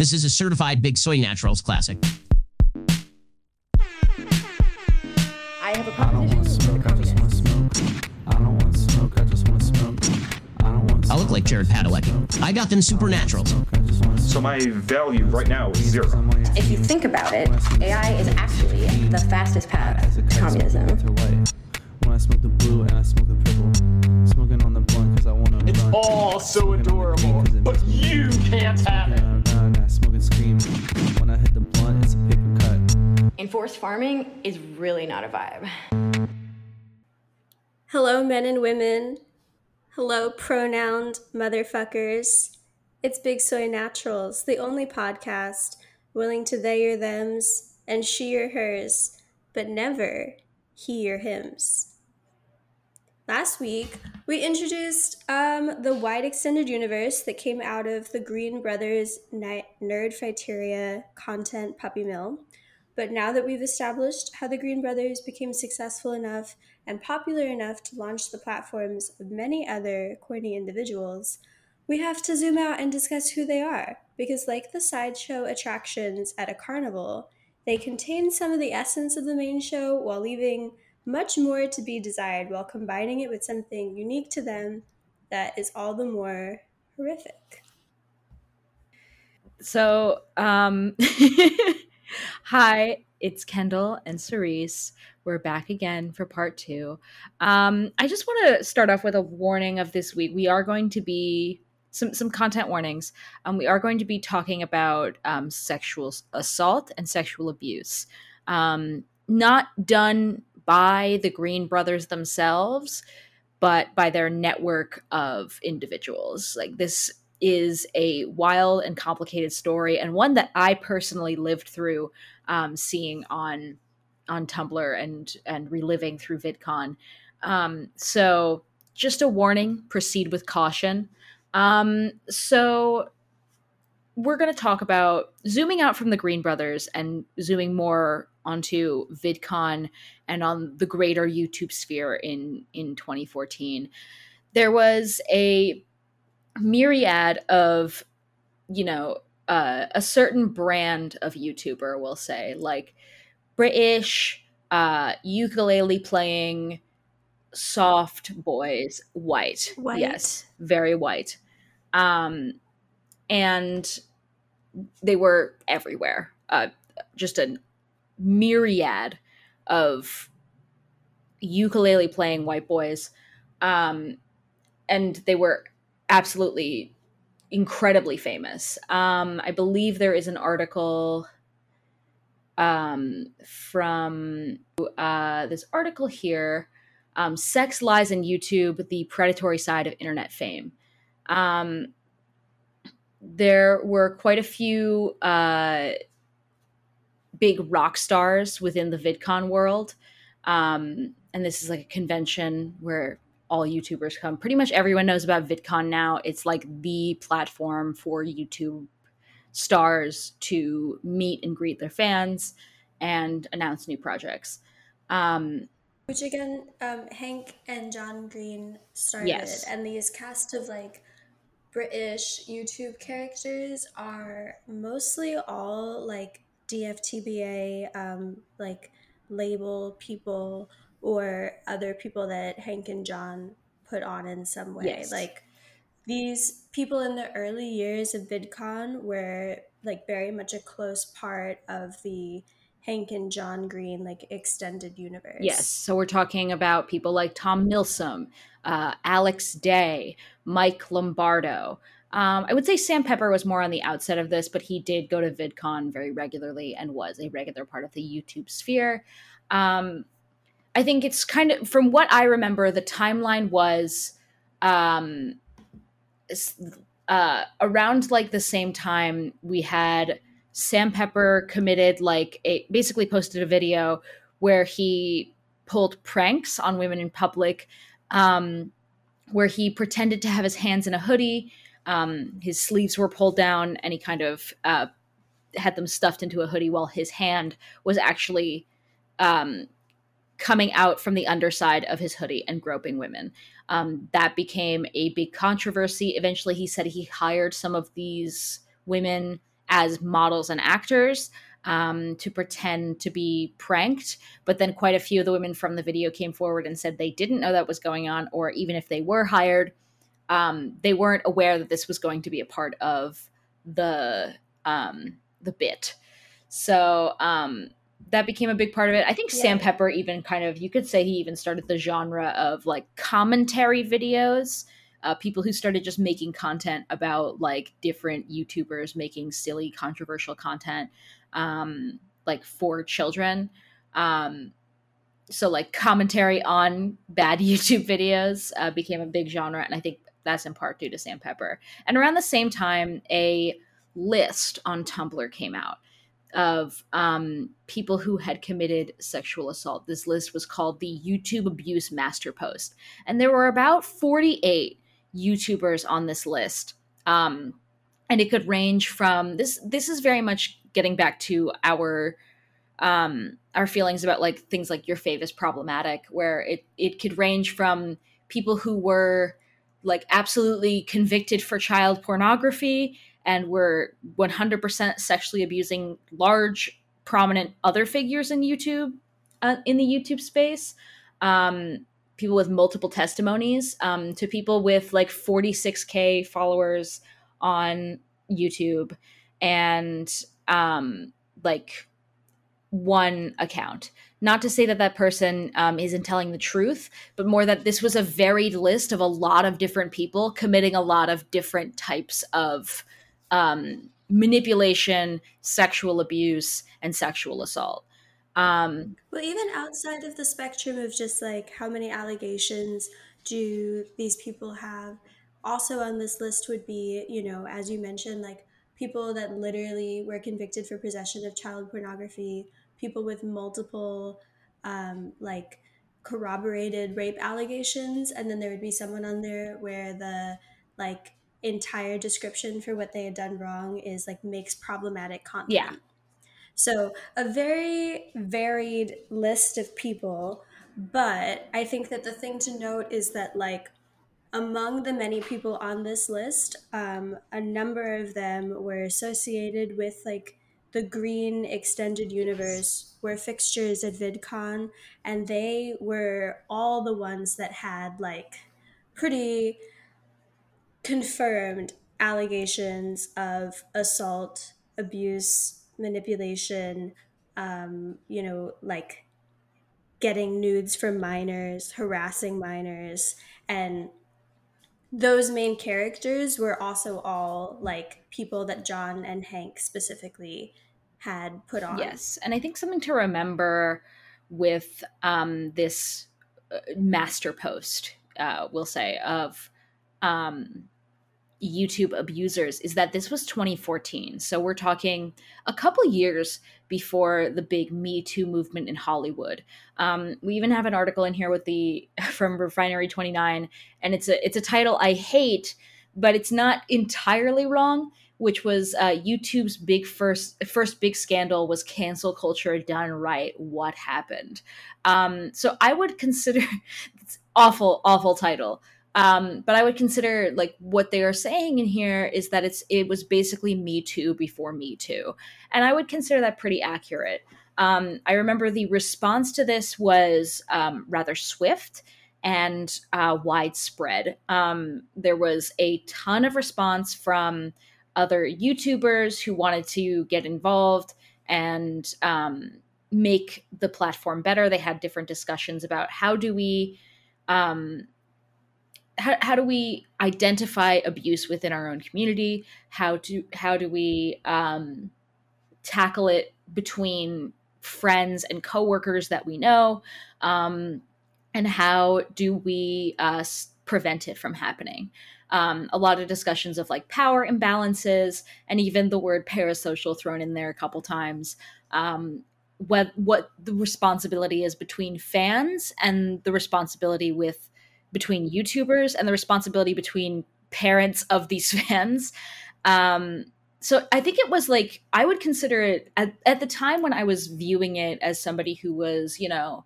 This is a certified Big Soy Naturals classic. I have a I don't want proposition. smoke, I just want smoke. I don't want smoke, I just want smoke. I don't want I look like Jared Padalecki. I got them supernaturals. smoke, I just want So my value right now is zero. If you think about it, AI is actually the fastest path to communism. When I smoke the blue and I smoke the purple, smoking on the blunt cause I wanna It's all so Smoking on the adorable, beat 'cause it but you can't have it. Enforced farming is really not a vibe. Hello, men and women. Hello, pronouned motherfuckers. It's Big Soy Naturals, the only podcast willing to they or thems and she or hers, but never he or hims. Last week, we introduced um, the wide extended universe that came out of the Green Brothers Ni- Nerdfighteria content puppy mill. But now that we've established how the Green Brothers became successful enough and popular enough to launch the platforms of many other corny individuals, we have to zoom out and discuss who they are. Because, like the sideshow attractions at a carnival, they contain some of the essence of the main show while leaving much more to be desired while combining it with something unique to them that is all the more horrific. So, um, hi, it's Kendall and Cerise. We're back again for part two. Um, I just want to start off with a warning of this week. We are going to be some some content warnings. Um, we are going to be talking about um, sexual assault and sexual abuse. Um, not done by the Green Brothers themselves, but by their network of individuals. Like this is a wild and complicated story, and one that I personally lived through, um, seeing on on Tumblr and and reliving through VidCon. Um, so, just a warning: proceed with caution. Um, so, we're going to talk about zooming out from the Green Brothers and zooming more onto VidCon and on the greater YouTube sphere in in 2014. There was a myriad of you know uh, a certain brand of youtuber we'll say like british uh ukulele playing soft boys white. White. yes very white. Um and they were everywhere. Uh just a myriad of ukulele playing white boys. Um and they were absolutely incredibly famous. Um, I believe there is an article um, from uh, this article here um, Sex Lies in YouTube, the predatory side of internet fame. Um, there were quite a few uh, big rock stars within the VidCon world. Um, and this is like a convention where all YouTubers come. Pretty much everyone knows about VidCon now. It's like the platform for YouTube stars to meet and greet their fans and announce new projects. Um, Which again, um, Hank and John Green started, Yes. and these cast of like British YouTube characters are mostly all like DFTBA, um, like label people or other people that Hank and John put on in some way. Yes. Like these people in the early years of VidCon were like very much a close part of the Hank and John Green like extended universe. Yes. So we're talking about people like Tom Milsom, uh, Alex Day, Mike Lombardo. Um, I would say Sam Pepper was more on the outset of this, but he did go to VidCon very regularly and was a regular part of the YouTube sphere. Um, I think it's kind of, from what I remember, the timeline was um, uh, around like the same time we had Sam Pepper committed like a basically posted a video where he pulled pranks on women in public, um, where he pretended to have his hands in a hoodie, um, his sleeves were pulled down, and he kind of uh, had them stuffed into a hoodie while his hand was actually um, coming out from the underside of his hoodie and groping women. Um, that became a big controversy. Eventually, he said he hired some of these women as models and actors um, to pretend to be pranked. But then quite a few of the women from the video came forward and said they didn't know that was going on, or even if they were hired, um, they weren't aware that this was going to be a part of the um, the bit. So um, that became a big part of it. I think Yeah. Sam Pepper even kind of you could say he even started the genre of like commentary videos. Uh, people who started just making content about like different YouTubers making silly, controversial content, um, like for children. Um, so like commentary on bad YouTube videos uh, became a big genre, and I think that's in part due to Sam Pepper. And around the same time, a list on Tumblr came out of um, people who had committed sexual assault. This list was called the YouTube Abuse Master Post, and there were about forty-eight YouTubers on this list. Um, and it could range from this. This is very much getting back to our um, our feelings about like things like your fave is problematic, where it it could range from people who were like absolutely convicted for child pornography and were 100% sexually abusing large prominent other figures in YouTube uh, in the YouTube space. Um, people with multiple testimonies um, to people with like 46k followers on YouTube and um, like one account. Not to say that that person um, isn't telling the truth, but more that this was a varied list of a lot of different people committing a lot of different types of um, manipulation, sexual abuse, and sexual assault. Um, Well, even outside of the spectrum of just like how many allegations do these people have, also on this list would be, you know, as you mentioned, like people that literally were convicted for possession of child pornography, people with multiple, um, like, corroborated rape allegations. And then there would be someone on there where the, like, entire description for what they had done wrong is like makes problematic content. Yeah. So, a very varied list of people, but I think that the thing to note is that, like, among the many people on this list, um, a number of them were associated with, like, the Green Extended Universe, were fixtures at VidCon, and they were all the ones that had, like, pretty confirmed allegations of assault, abuse, manipulation, um, you know, like getting nudes from minors, harassing minors, and those main characters were also all like people that John and Hank specifically had put on. Yes, and I think something to remember with um, this uh, master post, uh, we'll say, of um, YouTube abusers is that this was 2014. So we're talking a couple years before the big Me Too movement in Hollywood. Um, we even have an article in here with the from Refinery 29, and it's a it's a title I hate, but it's not entirely wrong which was uh, YouTube's big first first big scandal was cancel culture done right. What happened? Um, so I would consider it's awful, awful title. Um, but I would consider like what they are saying in here is that it's it was basically Me Too before Me Too, and I would consider that pretty accurate. Um, I remember the response to this was um, rather swift and uh, widespread. Um, there was a ton of response from other YouTubers who wanted to get involved and um, make the platform better. They had different discussions about how do we um, how, how do we identify abuse within our own community? How do how do we um, tackle it between friends and coworkers that we know? Um, and how do we uh, prevent it from happening? Um, a lot of discussions of like power imbalances and even the word parasocial thrown in there a couple times. Um, what what the responsibility is between fans and the responsibility with between YouTubers and the responsibility between parents of these fans. Um, so I think it was like I would consider it at, at the time when I was viewing it as somebody who was, you know,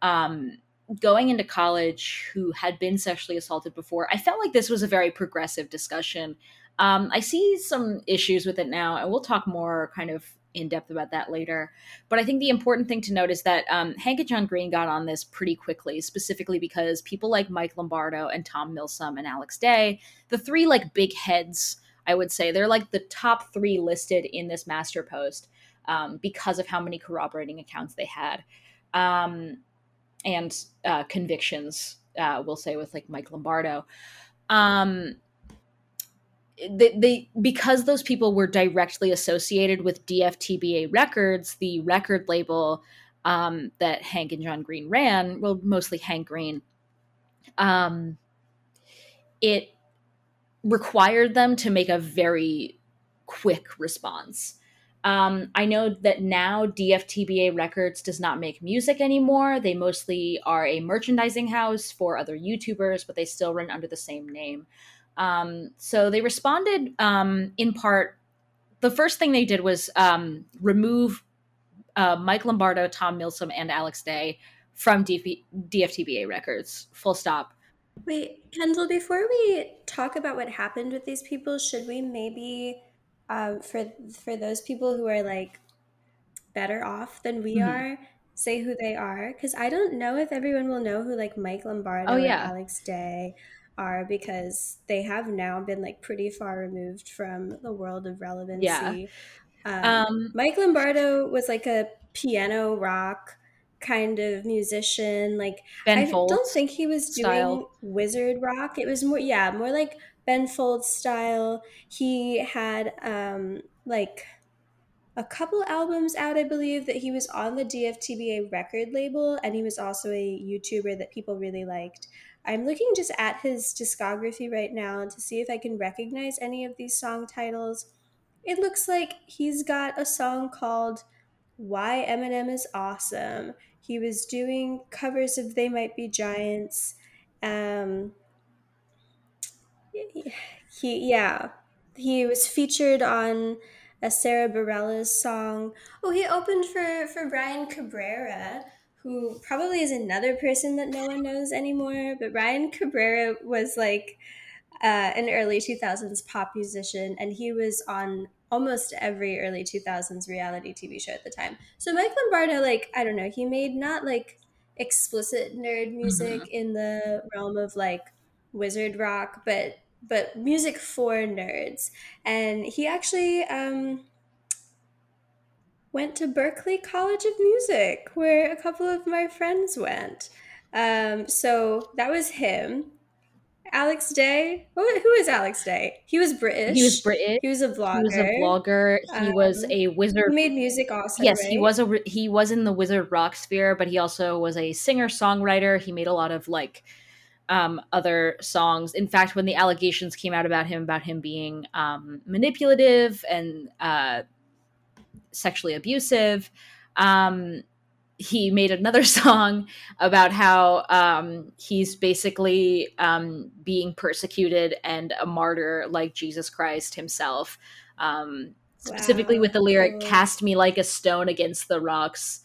um, going into college who had been sexually assaulted before. I felt like this was a very progressive discussion Um, I see some issues with it now, and we'll talk more kind of in depth about that later. But I think the important thing to note is that um, Hank and John Green got on this pretty quickly, specifically because people like Mike Lombardo and Tom Milsom and Alex Day, the three like big heads, I would say, they're like the top three listed in this master post um, because of how many corroborating accounts they had um, and uh, convictions. Uh, we'll say with like Mike Lombardo. Um, they, they because those people were directly associated with DFTBA Records, the record label um, that Hank and John Green ran, well, mostly Hank Green. Um, it required them to make a very quick response. Um, I know that now DFTBA Records does not make music anymore. They mostly are a merchandising house for other YouTubers, but they still run under the same name. Um, so they responded um, in part. The first thing they did was um, remove uh, Mike Lombardo, Tom Milsom, and Alex Day from DF- DFTBA Records. Full stop. Wait, Kendall, before we talk about what happened with these people, should we maybe, um, for for those people who are like better off than we Mhm. are, say who they are? Because I don't know if everyone will know who like Mike Lombardo Oh, and yeah. Alex Day are because they have now been like pretty far removed from the world of relevancy. Yeah. Um, Um, Mike Lombardo was like a piano rock kind of musician. Like Ben I Folds don't think he was doing style. wizard rock. It was more, yeah, more like Ben Folds style. He had um, like a couple albums out, I believe, that he was on the DFTBA record label, and he was also a YouTuber that people really liked. I'm looking just at his discography right now to see if I can recognize any of these song titles. It looks like he's got a song called Why Eminem is Awesome. He was doing covers of They Might Be Giants. Um, he, yeah, he was featured on a Sara Bareilles song. Oh, he opened for, for Ryan Cabrera, who probably is another person that no one knows anymore. But Ryan Cabrera was like uh, an early 2000s pop musician, and he was on almost every early 2000s reality TV show at the time. So Mike Lombardo, like, I don't know, he made not like explicit nerd music in the realm of like wizard rock, but but music for nerds. And he actually um, went to Berklee College of Music, where a couple of my friends went. Um, so that was him. Alex Day. Who, who is Alex Day? He was British. He was British. He was a vlogger. He was a blogger. He was Um, a wizard. He made music also. yes, he was a he was in the wizard rock sphere, but he also was a singer songwriter. He made a lot of like um, other songs. In fact, when the allegations came out about him, about him being um, manipulative and uh, sexually abusive, um, he made another song about how um, he's basically um, being persecuted and a martyr like Jesus Christ himself. Um, specifically Wow, with the lyric "Cast me like a stone against the rocks,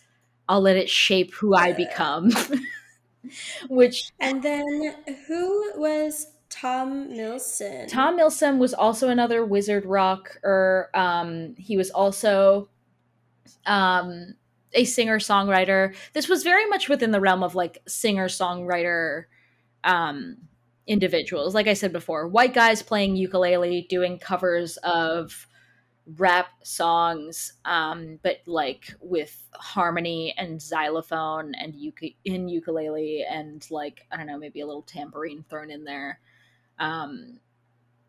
I'll let it shape who I become." Which And then who was Tom Milsom? Tom Milsom was also another wizard rock, or um, he was also um, a singer songwriter. This was very much within the realm of like singer songwriter um, individuals. Like I said before, white guys playing ukulele, doing covers of rap songs, um, but like with harmony and xylophone and uke- in ukulele and like I don't know, maybe a little tambourine thrown in there. Um,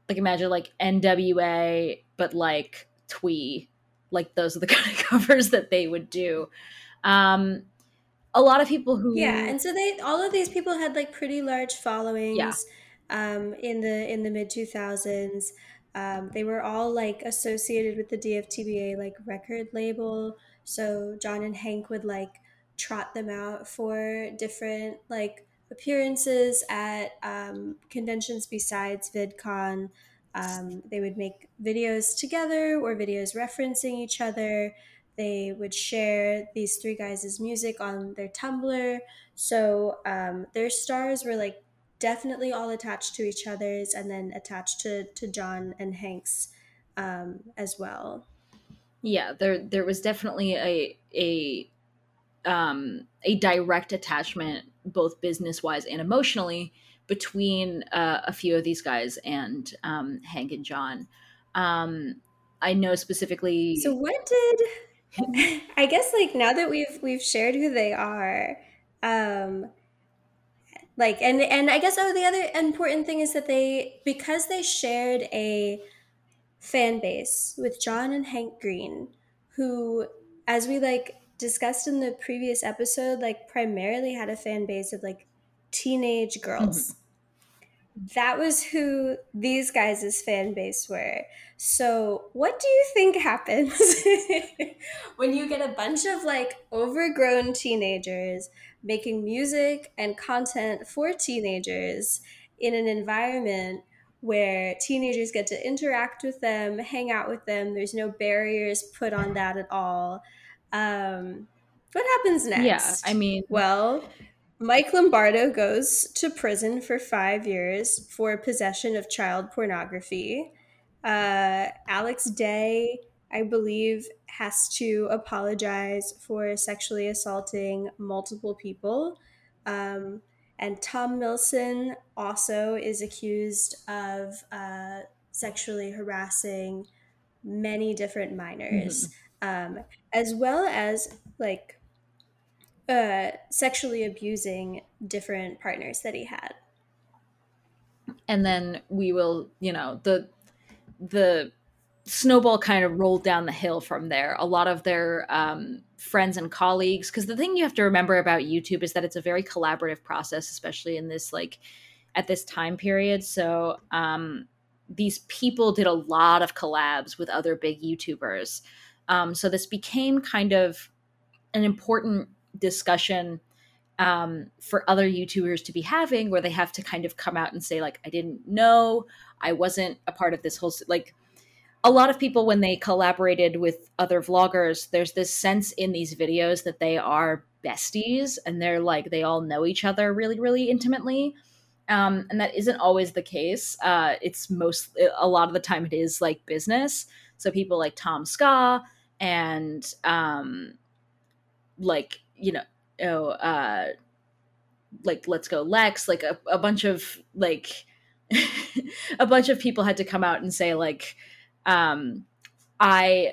like imagine like NWA, but like twee. Like those are the kind of covers that they would do. Um, a lot of people who Yeah, and so they all of these people had like pretty large followings um, in the in the mid two thousands. Um, they were all like associated with the DFTBA like record label. So John and Hank would like trot them out for different like appearances at um, conventions besides VidCon. Um, they would make videos together or videos referencing each other. They would share these three guys' music on their Tumblr. So um, their stars were like definitely all attached to each other's and then attached to to John and Hank's um, as well. Yeah, there there was definitely a a um, a direct attachment, both business wise and emotionally, between uh, a few of these guys and um, Hank and John. Um, I know specifically. So what did I guess like now that we've we've shared who they are, um, like and and I guess oh the other important thing is that they because they shared a fan base with John and Hank Green, who as we like discussed in the previous episode, like primarily had a fan base of like teenage girls. Mm-hmm. That was who these guys' fan base were. So, what do you think happens when you get a bunch of like overgrown teenagers making music and content for teenagers in an environment where teenagers get to interact with them, hang out with them? There's no barriers put on that at all. Um, what happens next? Yeah, I mean, well, Mike Lombardo goes to prison for five years for possession of child pornography. Uh, Alex Day, I believe, has to apologize for sexually assaulting multiple people. Um, and Tom Milsom also is accused of uh, sexually harassing many different minors. Mm-hmm um, as well as like uh, sexually abusing different partners that he had. And then we will, you know, the the snowball kind of rolled down the hill from there. A lot of their um, friends and colleagues, because the thing you have to remember about YouTube is that it's a very collaborative process, especially in this like at this time period. So um, these people did a lot of collabs with other big YouTubers. Um, so this became kind of an important discussion um, for other YouTubers to be having, where they have to kind of come out and say, like, I didn't know, I wasn't a part of this whole like. A lot of people, when they collaborated with other vloggers, there's this sense in these videos that they are besties and they're like they all know each other really, really intimately. Um, and that isn't always the case. Uh, it's most a lot of the time it is like business. So people like TomSka and um like you know oh uh like let's go lex like a, a bunch of like a bunch of people had to come out and say like um i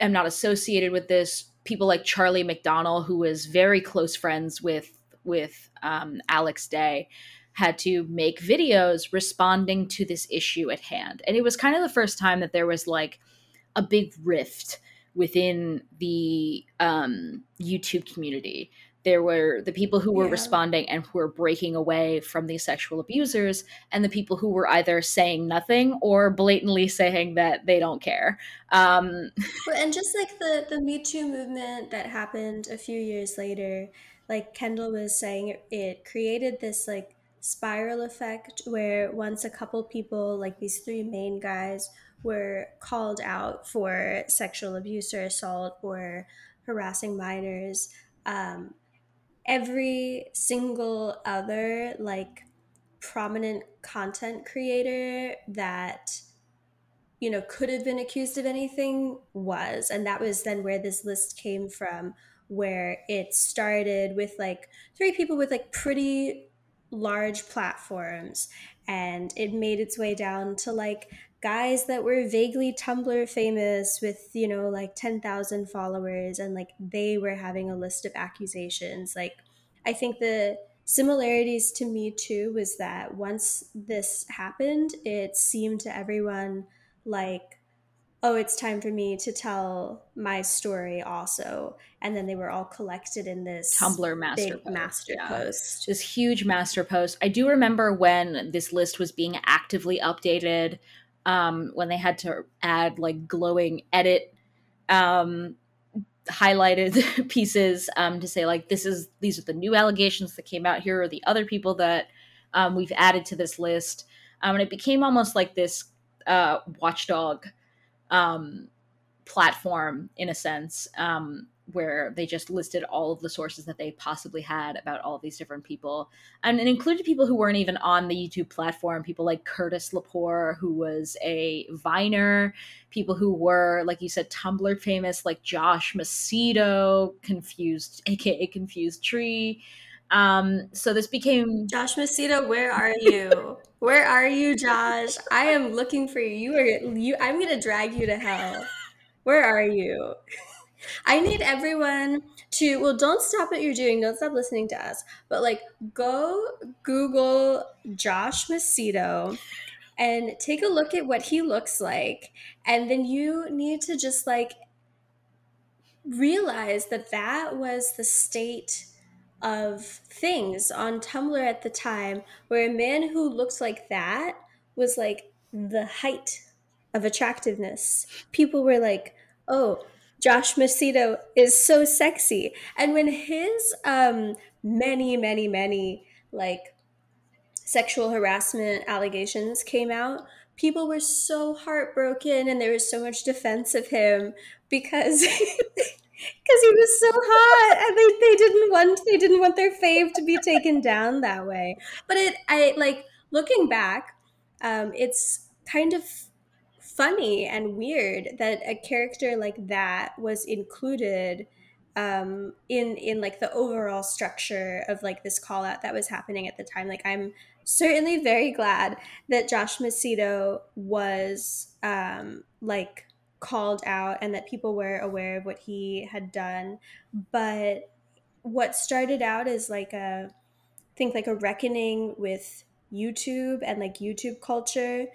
am not associated with this. People like charlie mcdonnell who was very close friends with with um, alex day had to make videos responding to this issue at hand. And it was kind of the first time that there was like a big rift within the um, YouTube community. There were the people who were yeah. responding and who were breaking away from these sexual abusers, and the people who were either saying nothing or blatantly saying that they don't care. Um, and just like the the Me Too movement that happened a few years later, like Kendall was saying, it, it created this like spiral effect where once a couple people, like these three main guys, were called out for sexual abuse or assault or harassing minors, um, every single other like prominent content creator that you know could have been accused of anything was. And that was then where this list came from where it started with like three people with like pretty large platforms and it made its way down to like guys that were vaguely Tumblr famous with, you know, like 10,000 followers and like they were having a list of accusations. Like, I think the similarities to Me Too was that once this happened, it seemed to everyone like, oh, it's time for me to tell my story also. And then they were all collected in this Tumblr master post. master yeah. post. This huge master post. I do remember when this list was being actively updated um, when they had to add like glowing edit um, highlighted pieces um, to say like this is these are the new allegations that came out here are the other people that um, we've added to this list um, and it became almost like this uh, watchdog um, platform in a sense um, where they just listed all of the sources that they possibly had about all these different people. And it included people who weren't even on the youtube platform people like curtis lepore who was a viner people who were like you said tumblr famous like josh macedo confused aka confused tree um so this became Josh Macedo, where are you? where are you, Josh? I am looking for you. You are you. I'm gonna drag you to hell. Where are you? I need everyone to well, don't stop what you're doing. Don't stop listening to us. But like, go Google Josh Macedo and take a look at what he looks like, and then you need to just like realize that that was the state of things on Tumblr at the time, where a man who looked like that was like the height of attractiveness. People were like, "Oh, Josh Macedo is so sexy," and when his um, many, many, many like sexual harassment allegations came out, people were so heartbroken, and there was so much defense of him because. because he was so hot and they, they didn't want they didn't want their fave to be taken down that way. But it i like looking back um, it's kind of funny and weird that a character like that was included um, in in like the overall structure of like this call out that was happening at the time. Like i'm certainly very glad that josh macedo was um, like called out and that people were aware of what he had done but what started out as like a I think like a reckoning with YouTube and like YouTube culture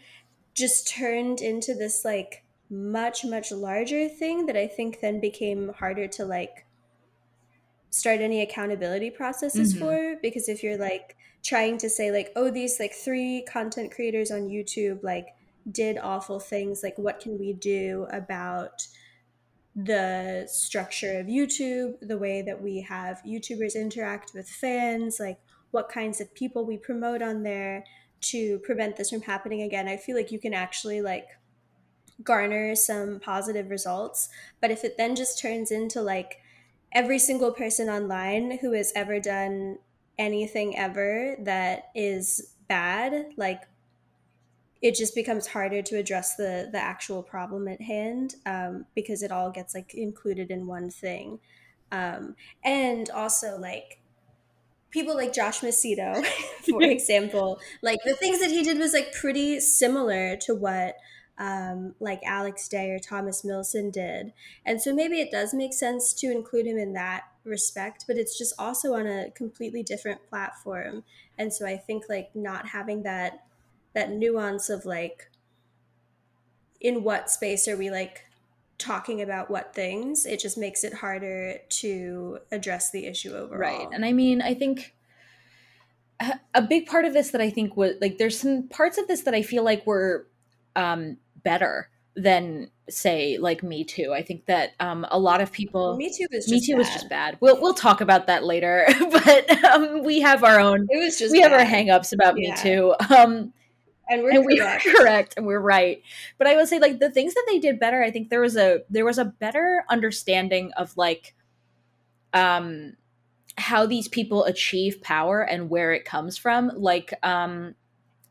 just turned into this like much much larger thing that I think then became harder to like start any accountability processes Mhm. for because if you're like trying to say like oh these like three content creators on YouTube like did awful things like what can we do about the structure of YouTube, the way that we have YouTubers interact with fans, like what kinds of people we promote on there to prevent this from happening again. I feel like you can actually like garner some positive results, but if it then just turns into like every single person online who has ever done anything ever that is bad, like it just becomes harder to address the the actual problem at hand um, because it all gets like included in one thing. Um, and also like people like josh macedo for example like the things that he did was like pretty similar to what um, like alex day or thomas milsom did. And so maybe it does make sense to include him in that respect but it's just also on a completely different platform. And so i think like not having that that nuance of like in what space are we like talking about what things it just makes it harder to address the issue overall Right. And I mean, I think a- a big part of this that I think was like there's some parts of this that I feel like were um better than say like Me Too. I think that um a lot of people me too was just Me Too was just bad. We'll we'll talk about that later, but um we have our own it was just we have our bad. hangups about Yeah. Me Too. Um and we're and we're correct. correct and we're right. But i would say like the things that they did better i think there was a there was a better understanding of like um how these people achieve power and where it comes from. Like um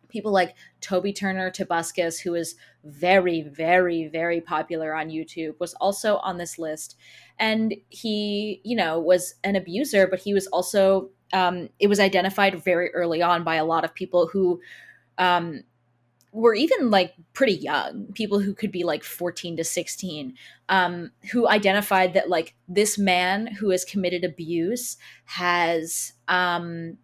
people like toby turner tobuscus who is very very very popular on youtube was also on this list. And he you know was an abuser but he was also um, it was identified very early on by a lot of people who um, were even like pretty young people who could be like 14 to 16 um, who identified that like this man who has committed abuse has um,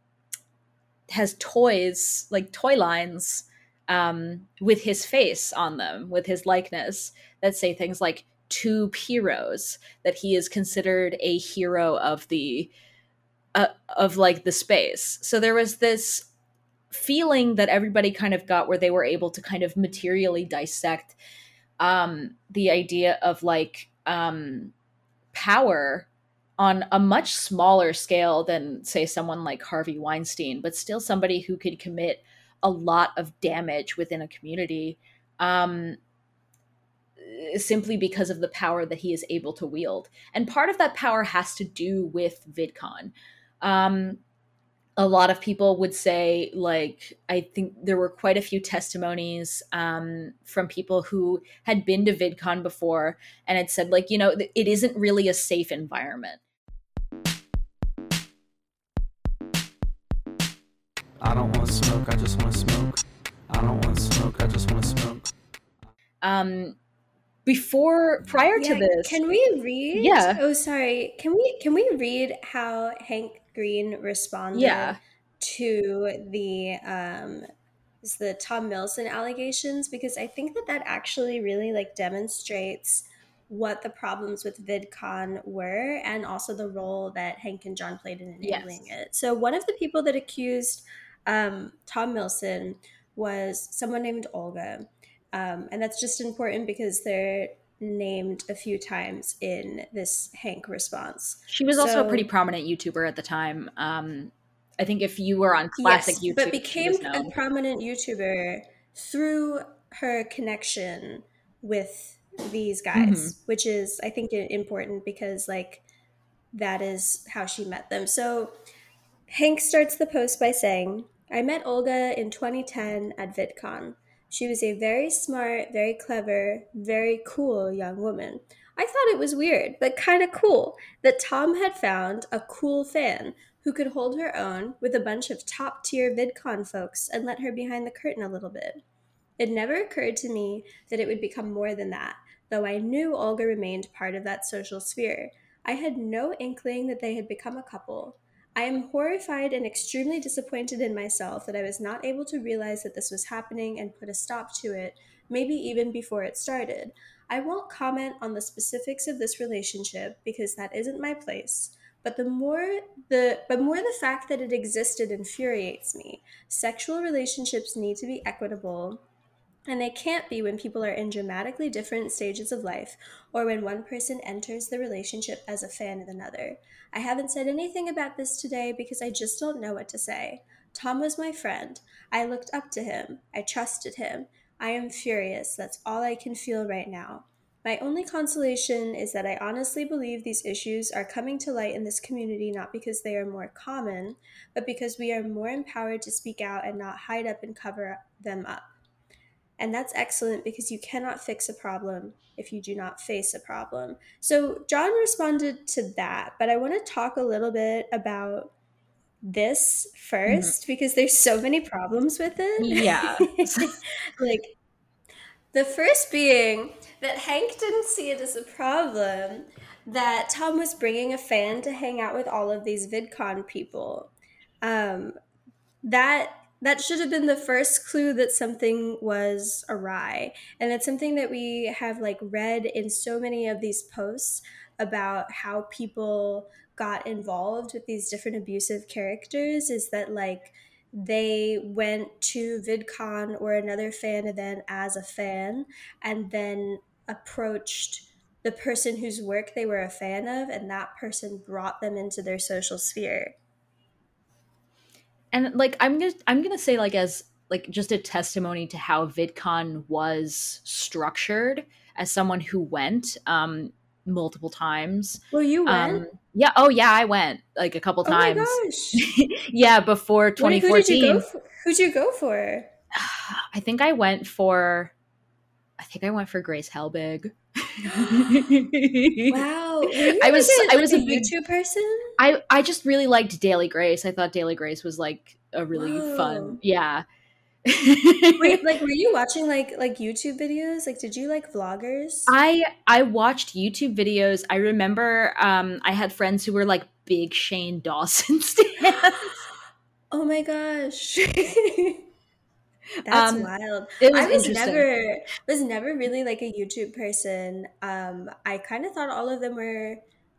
has toys like toy lines um, with his face on them with his likeness that say things like two heroes that he is considered a hero of the uh, of like the space. So there was this feeling that everybody kind of got where they were able to kind of materially dissect um, the idea of like um, power on a much smaller scale than say someone like Harvey Weinstein, but still somebody who could commit a lot of damage within a community. Um, simply because of the power that he is able to wield. And part of that power has to do with VidCon. Um, a lot of people would say, like, I think there were quite a few testimonies um, from people who had been to VidCon before and had said, like, you know, it isn't really a safe environment. I don't want to smoke, I just want to smoke. I don't want to smoke, I just want to smoke. Um, before prior Yeah, to this, can we read? Yeah. Oh, sorry. Can we can we read how Hank Green responded Yeah. to the um is the Tom Milsom allegations because I think that that actually really like demonstrates what the problems with VidCon were and also the role that Hank and John played in enabling Yes. it. So one of the people that accused um, Tom Milsom was someone named Olga. Um, and that's just important because they're named a few times in this Hank response. she was also a pretty prominent YouTuber at the time. Um, I think if you were on classic yes, YouTube, but she became a prominent YouTuber through her connection with these guys, Mm-hmm. which is I think important because like that is how she met them. So Hank starts the post by saying, "I met Olga in 2010 at VidCon. She was a very smart, very clever, very cool young woman." I thought it was weird, but kind of cool, that Tom had found a cool fan who could hold her own with a bunch of top tier VidCon folks and let her behind the curtain a little bit. It never occurred to me that it would become more than that, though I knew Olga remained part of that social sphere. I had no inkling that they had become a couple. I am horrified and extremely disappointed in myself that I was not able to realize that this was happening and put a stop to it, maybe even before it started. I won't comment on the specifics of this relationship because that isn't my place. But the more the but more the fact that it existed infuriates me. Sexual relationships need to be equitable, and they can't be when people are in dramatically different stages of life or when one person enters the relationship as a fan of another. I haven't said anything about this today because I just don't know what to say. Tom was my friend. I looked up to him. I trusted him. I am furious. That's all I can feel right now. My only consolation is that I honestly believe these issues are coming to light in this community not because they are more common, but because we are more empowered to speak out and not hide up and cover them up. And that's excellent because you cannot fix a problem if you do not face a problem. So, John responded to that, but I want to talk a little bit about this 1st because there's so many problems with it. Yeah. like, the first being that Hank didn't see it as a problem that Tom was bringing a fan to hang out with all of these VidCon people. Um, that that should have been the first clue that something was awry, and it's something that we have like read in so many of these posts about how people got involved with these different abusive characters. Is that like they went to VidCon or another fan event as a fan and then approached the person whose work they were a fan of, and that person brought them into their social sphere. And like i'm gonna i'm gonna say like as like just a testimony to how vidcon was structured as someone who went um multiple times Well, you went. um yeah oh yeah i went like a couple oh my times gosh! yeah before What- Who did you 2014 go for? Who'd you go for? i think i went for i think i went for grace helbig Wow, Were I was- like a, I was like a YouTube person. I I just really liked Daily Grace. I thought Daily Grace was like a really Whoa. fun. Yeah. Wait, like, were you watching like like YouTube videos? Like, did you like vloggers? I I watched YouTube videos. I remember um I had friends who were like big Shane Dawson stands. oh my gosh, that's Um, wild. Was I was never was never really like a YouTube person. Um, I kind of thought all of them were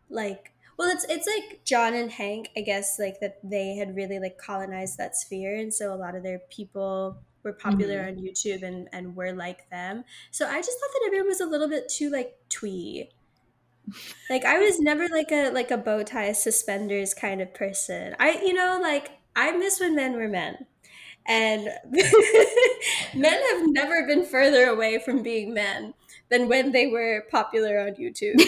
like, well, it's it's like John and Hank, I guess, like that they had really like colonized that sphere, and so a lot of their people were popular Mm-hmm. on YouTube and and were like them. So I just thought that everyone was a little bit too like twee. Like I was never like a like a bow tie suspenders kind of person. I you know like I miss when men were men. And men have never been further away from being men than when they were popular on YouTube.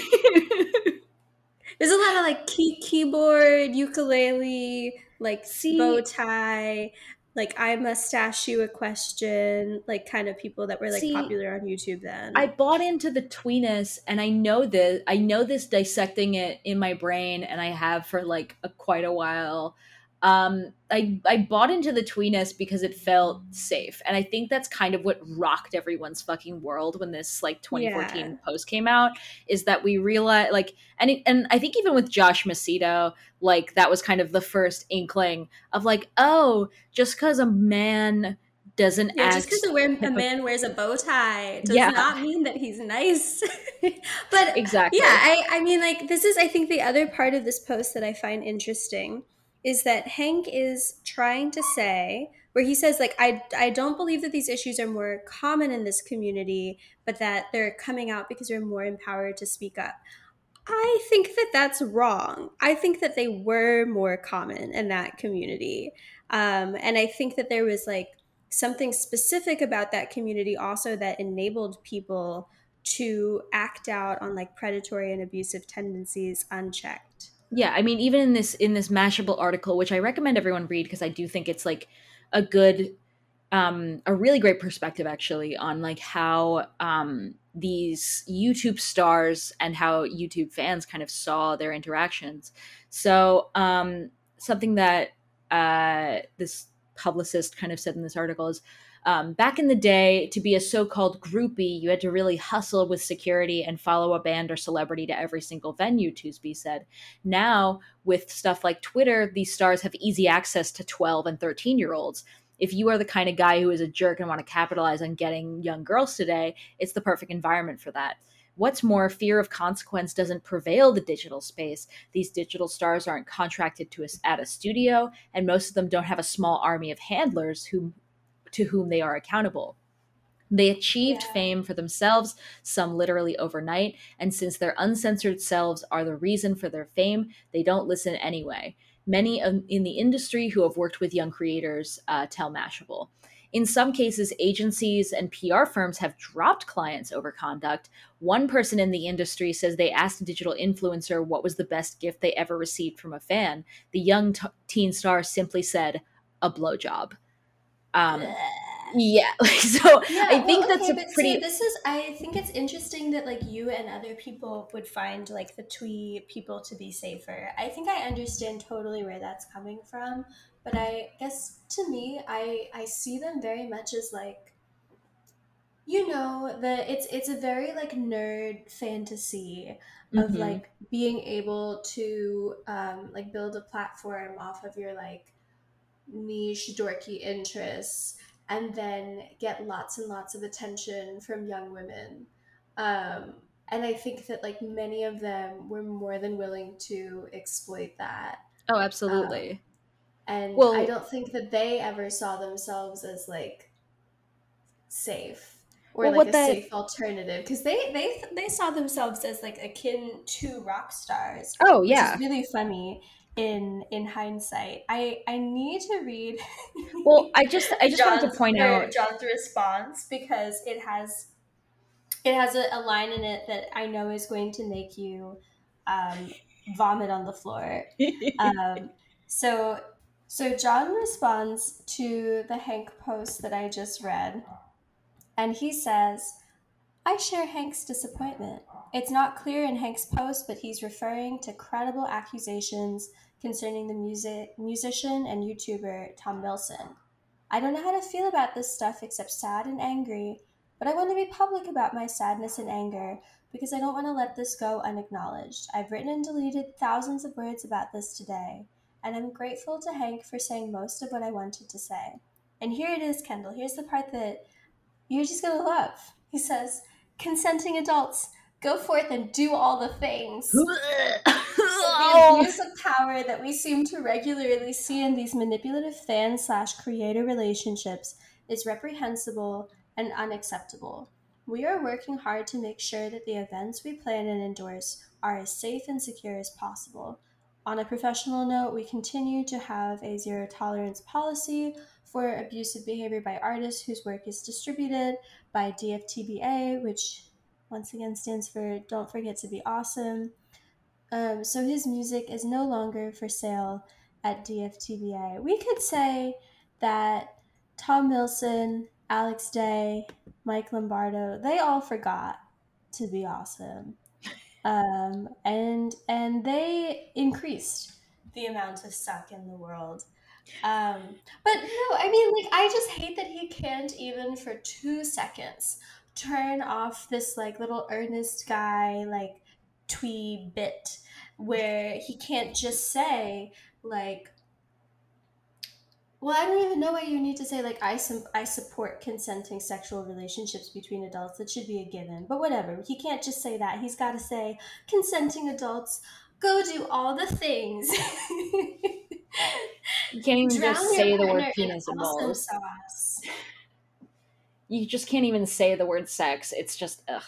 There's a lot of like key- keyboard, ukulele, like See- bow tie, like I mustache you a question, like kind of people that were like See, popular on YouTube then. I bought into the tweeness, and I know this. I know this dissecting it in my brain, and I have for like a, quite a while. Um, I I bought into the tweeness because it felt safe, and I think that's kind of what rocked everyone's fucking world when this like 2014 Yeah. post came out. Is that we realized like, and it, and I think even with Josh Macedo, like that was kind of the first inkling of like, oh, just because a man doesn't yeah, act just because a, a man wears a bow tie does Yeah. not mean that he's nice. but exactly, yeah, I, I mean, like, this is, I think, the other part of this post that I find interesting is that Hank is trying to say, where he says, like, I, I don't believe that these issues are more common in this community, but that they're coming out because we're more empowered to speak up. I think that that's wrong. I think that they were more common in that community. Um, and I think that there was like something specific about that community also that enabled people to act out on like predatory and abusive tendencies unchecked. Yeah i mean even in this in this mashable article which i recommend everyone read because i do think it's like a good um a really great perspective actually on like how um these youtube stars and how youtube fans kind of saw their interactions. So um something that uh this publicist kind of said in this article is um, back in the day, to be a so called groupie, you had to really hustle with security and follow a band or celebrity to every single venue, Toosby said. Now, with stuff like Twitter, these stars have easy access to 12 and 13 year olds. If you are the kind of guy who is a jerk and want to capitalize on getting young girls today, it's the perfect environment for that. What's more, fear of consequence doesn't prevail the digital space. These digital stars aren't contracted to us at a studio, and most of them don't have a small army of handlers who to whom they are accountable. They achieved Yeah. fame for themselves, some literally overnight, and since their uncensored selves are the reason for their fame, they don't listen anyway. Many in the industry who have worked with young creators uh, tell Mashable. In some cases, agencies and PR firms have dropped clients over conduct. One person in the industry says they asked a digital influencer what was the best gift they ever received from a fan. The young t- teen star simply said, a blowjob. Um, yeah, like, so I think that's a pretty. this is. I think it's interesting that like you and other people would find like the twee people to be safer. I think I understand totally where that's coming from, but I guess to me, I I see them very much as like, you know, the it's it's a very like nerd fantasy of Mhm. like being able to um, like build a platform off of your like niche dorky interests and then get lots and lots of attention from young women um, and i think that like many of them were more than willing to exploit that oh, absolutely. and Well- i don't think that they ever saw themselves as like safe or Well, like what a that- safe alternative because they they they saw themselves as like akin to rock stars oh, which yeah. is really funny in in hindsight i i need to read Well, I just I just wanted to point out. John's response because it has it has a, a line in it that I know is going to make you um, vomit on the floor. Um, so so John responds to the Hank post that I just read, and he says, "I share Hank's disappointment. It's not clear in Hank's post, but he's referring to credible accusations concerning the music musician and YouTuber Tom Milsom." I don't know how to feel about this stuff except sad and angry, but I want to be public about my sadness and anger because I don't want to let this go unacknowledged. I've written and deleted thousands of words about this today, and I'm grateful to Hank for saying most of what I wanted to say. And here it is, Kendall. Here's the part that you're just going to love. He says, Consenting adults, go forth and do all the things. The oh. abuse of power that we seem to regularly see in these manipulative fan slash creator relationships is reprehensible and unacceptable. We are working hard to make sure that the events we plan and endorse are as safe and secure as possible. On a professional note, we continue to have a zero tolerance policy for abusive behavior by artists whose work is distributed by DFTBA, which once again stands for Don't Forget to Be Awesome. Um, so his music is no longer for sale at DFTBA. We could say that Tom Milsom, Alex Day, Mike Lombardo, they all forgot to be awesome. Um, and and they increased the amount of suck in the world. Um, but no, I mean, like, I just hate that he can't even for two seconds turn off this like little earnest guy like twee bit where he can't just say like well, I don't even know why you need to say like I su- I support consenting sexual relationships between adults. That should be a given. But whatever. He can't just say that. He's got to say consenting adults go do all the things. You can't even Drown just say the word penis and balls. You just can't even say the word sex. It's just ugh.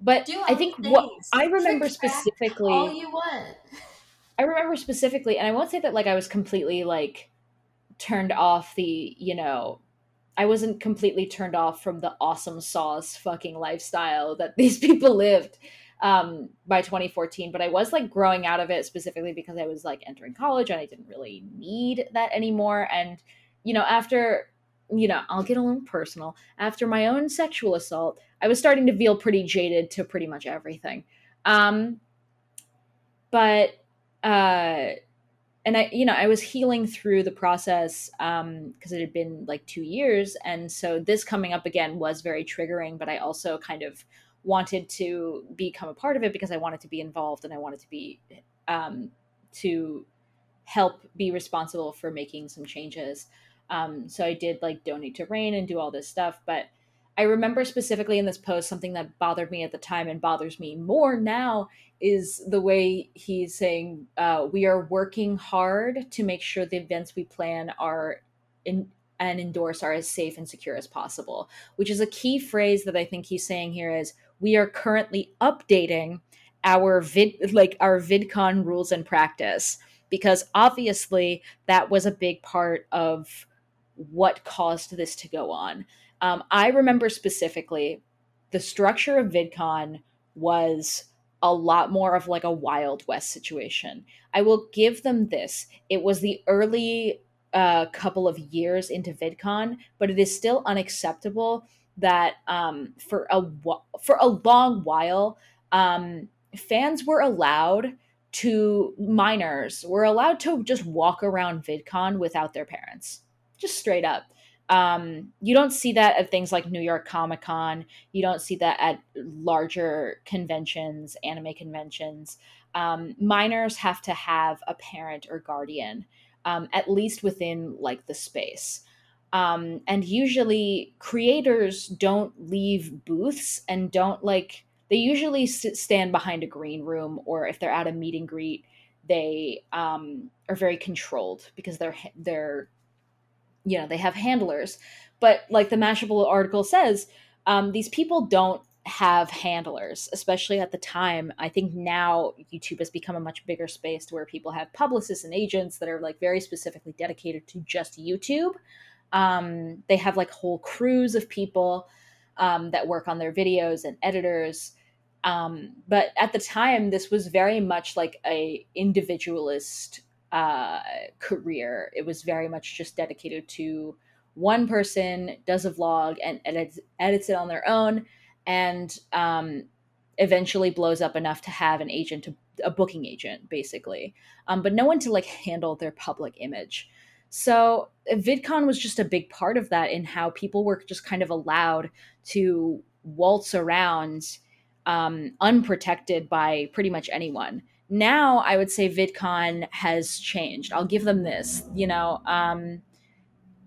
But I think what. I remember specifically all you want. I remember specifically, and I won't say that like I was completely like turned off the, you know, I wasn't completely turned off from the awesome sauce fucking lifestyle that these people lived um by 2014 but i was like growing out of it specifically because i was like entering college and i didn't really need that anymore. And you know after you know i'll get a little personal. After my own sexual assault i was starting to feel pretty jaded to pretty much everything. Um but uh and i you know i was healing through the process um because it had been like two years. And so this coming up again was very triggering but i also kind of wanted to become a part of it because i wanted to be involved and i wanted to be um to help be responsible for making some changes. Um so i did like donate to RAINN and do all this stuff but i remember specifically in this post something that bothered me at the time and bothers me more now is the way he's saying uh, we are working hard to make sure the events we plan are in and endorse are as safe and secure as possible which is a key phrase that i think he's saying here is we are currently updating our vid like our vidcon rules and practice because obviously that was a big part of what caused this to go on. Um, i remember specifically the structure of vidcon was a lot more of like a wild west situation. I will give them this. It was the early uh, couple of years into vidcon but it is still unacceptable that um, for a for a long while um, fans were allowed to minors were allowed to just walk around VidCon without their parents, just straight up. Um, you don't see that at things like New York Comic Con. You don't see that at larger conventions, anime conventions. Um, minors have to have a parent or guardian, um, at least within like the space. Um, and usually creators don't leave booths and don't like they usually s- stand behind a green room or if they're at a meet and greet they um, are very controlled because they're they're you know they have handlers. But like the mashable article says um, these people don't have handlers especially at the time. I think now youtube has become a much bigger space to where people have publicists and agents that are like very specifically dedicated to just youtube um, they have like whole crews of people um, that work on their videos and editors. Um, but at the time this was very much like a individualist uh, career. It was very much just dedicated to one person does a vlog and edits, edits it on their own and um, eventually blows up enough to have an agent to, a booking agent basically. Um, but no one to like handle their public image so VidCon was just a big part of that in how people were just kind of allowed to waltz around um, unprotected by pretty much anyone. Now I would say VidCon has changed. I'll give them this. You know, um,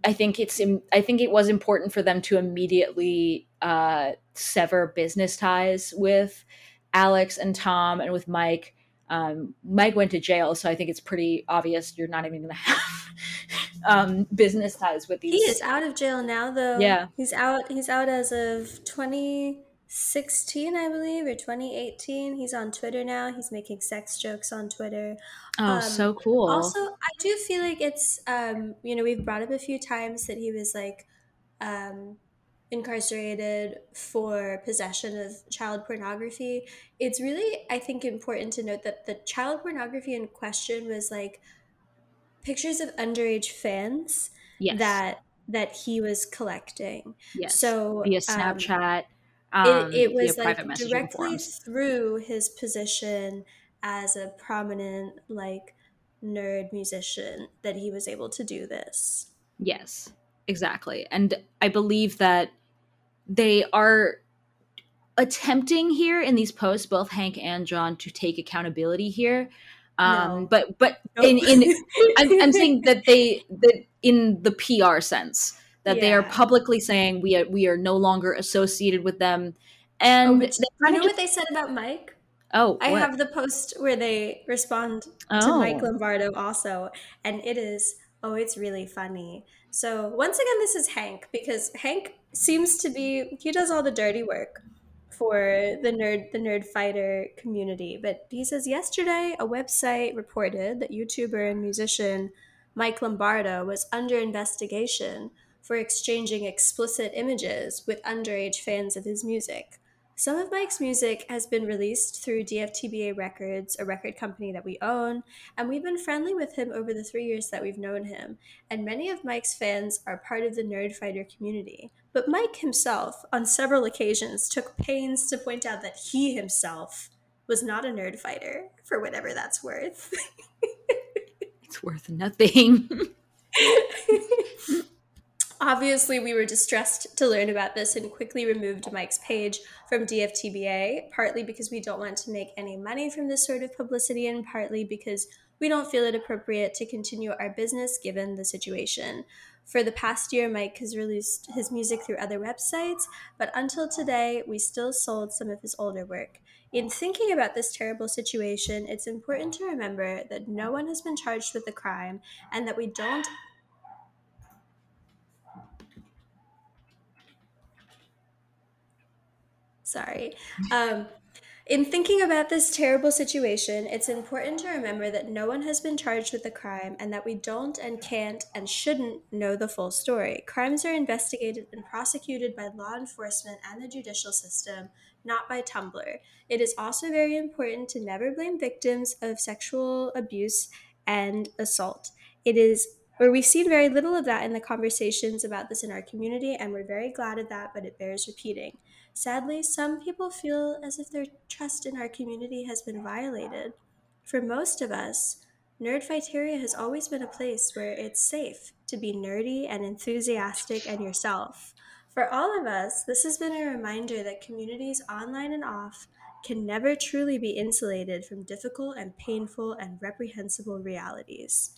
I think it's I think it was important for them to immediately uh, sever business ties with Alex and Tom and with Mike. Um, Mike went to jail, so I think it's pretty obvious you're not even going to have um, business ties with these. He is out of jail now, though. Yeah. he's out. He's out as of 2016, I believe, or 2018. He's on Twitter now. He's making sex jokes on Twitter. Oh, Um, so cool. Also, I do feel like it's, um, you know, we've brought up a few times that he was like um, incarcerated for possession of child pornography. It's really, I think, important to note that the child pornography in question was like pictures of underage fans yes. that that he was collecting. yes. So via um, Snapchat. Um, it, it via was like directly forums. through his position as a prominent like nerd musician that he was able to do this. Yes, exactly. And I believe that they are attempting here in these posts, both Hank and John, to take accountability here. Um, No. But but Nope. in in I'm, I'm saying that they that in the PR sense that they are publicly saying we are we are no longer associated with them, Oh, and they you know what they said about Mike? oh I what? have the post where they respond to Oh. Mike Lombardo also, and it is oh, it's really funny. So once again, this is Hank because Hank seems to be he does all the dirty work for the nerd the nerd fighter community. But he says yesterday a website reported that YouTuber and musician Mike Lombardo was under investigation for exchanging explicit images with underage fans of his music. Some of Mike's music has been released through DFTBA Records, a record company that we own, and we've been friendly with him over the three years that we've known him. And many of Mike's fans are part of the Nerd Fighter community. But Mike himself, on several occasions, took pains to point out that he himself was not a nerd fighter, for whatever that's worth. it's worth nothing. Obviously, we were distressed to learn about this and quickly removed Mike's page from DFTBA, partly because we don't want to make any money from this sort of publicity, and partly because we don't feel it appropriate to continue our business given the situation. For the past year, Mike has released his music through other websites, but until today, we still sold some of his older work. In thinking about this terrible situation, it's important to remember that no one has been charged with a crime and that we don't sorry. Um, in thinking about this terrible situation, it's important to remember that no one has been charged with a crime and that we don't and can't and shouldn't know the full story. Crimes are investigated and prosecuted by law enforcement and the judicial system, not by Tumblr. It is also very important to never blame victims of sexual abuse and assault. It is where we've seen very little of that in the conversations about this in our community, and we're very glad of that, but it bears repeating. Sadly, some people feel as if their trust in our community has been violated. For most of us, Nerdfighteria has always been a place where it's safe to be nerdy and enthusiastic and yourself. For all of us, this has been a reminder that communities online and off can never truly be insulated from difficult and painful and reprehensible realities.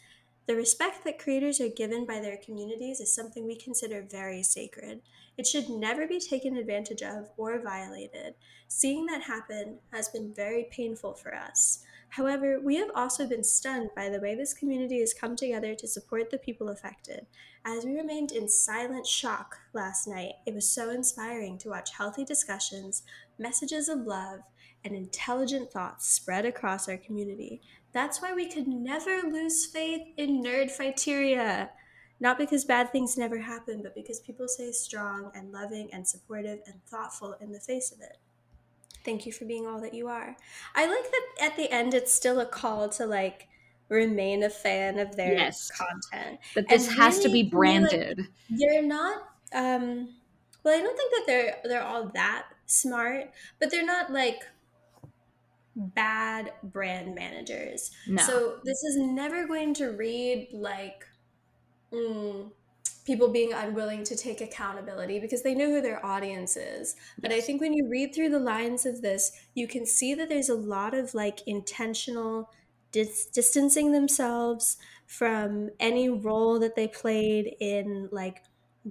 The respect that creators are given by their communities is something we consider very sacred. It should never be taken advantage of or violated. Seeing that happen has been very painful for us. However, we have also been stunned by the way this community has come together to support the people affected. As we remained in silent shock last night, it was so inspiring to watch healthy discussions, messages of love, and intelligent thoughts spread across our community. That's why we could never lose faith in Nerdfighteria. Not because bad things never happen, but because people stay strong and loving and supportive and thoughtful in the face of it. Thank you for being all that you are. I like that at the end it's still a call to like remain a fan of their Yes. content. But this And has to be like, branded. they're not um well i don't think that they're they're all that smart but they're not like bad brand managers No. so this is never going to read like mm, people being unwilling to take accountability because they know who their audience is. But i think when you read through the lines of this you can see that there's a lot of like intentional dis- distancing themselves from any role that they played in like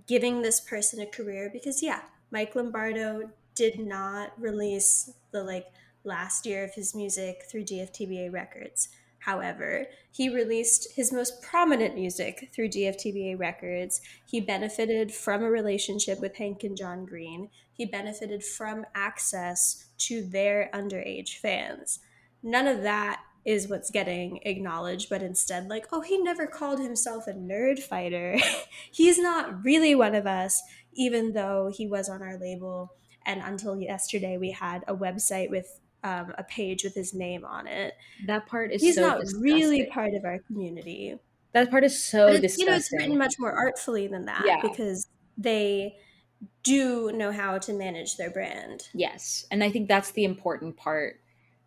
giving this person a career because yeah mike lombardo did not release the like last year of his music through dftba records However, he released his most prominent music through DFTBA Records. He benefited from a relationship with Hank and John Green. He benefited from access to their underage fans. None of that is what's getting acknowledged, but instead, like, oh, he never called himself a nerd fighter. He's not really one of us, even though he was on our label. And until yesterday, we had a website with um, a page with his name on it. That part is He's so not really part of our community. That part is so But disgusting. you know, it's written much more artfully than that Yeah. because they do know how to manage their brand. yes and i think that's the important part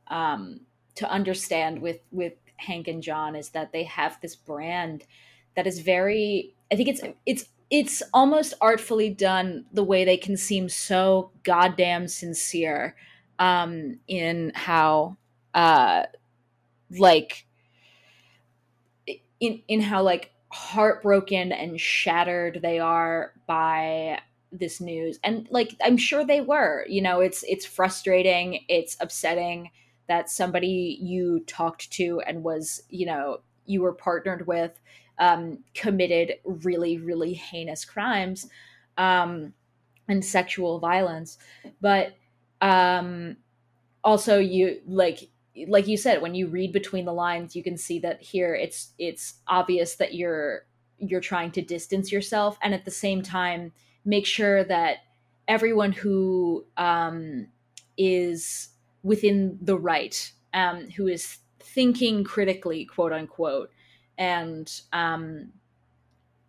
um, to understand with with hank and john is that they have this brand that is very i think it's it's it's almost artfully done the way they can seem so goddamn sincere um in how uh like in in how like heartbroken and shattered they are by this news. And like i'm sure they were you know it's it's frustrating it's upsetting that somebody you talked to and was you know you were partnered with um committed really really heinous crimes um and sexual violence. But um also you like like you said when you read between the lines you can see that here it's it's obvious that you're you're trying to distance yourself and at the same time make sure that everyone who um, is within the right um, who is thinking critically quote unquote and um,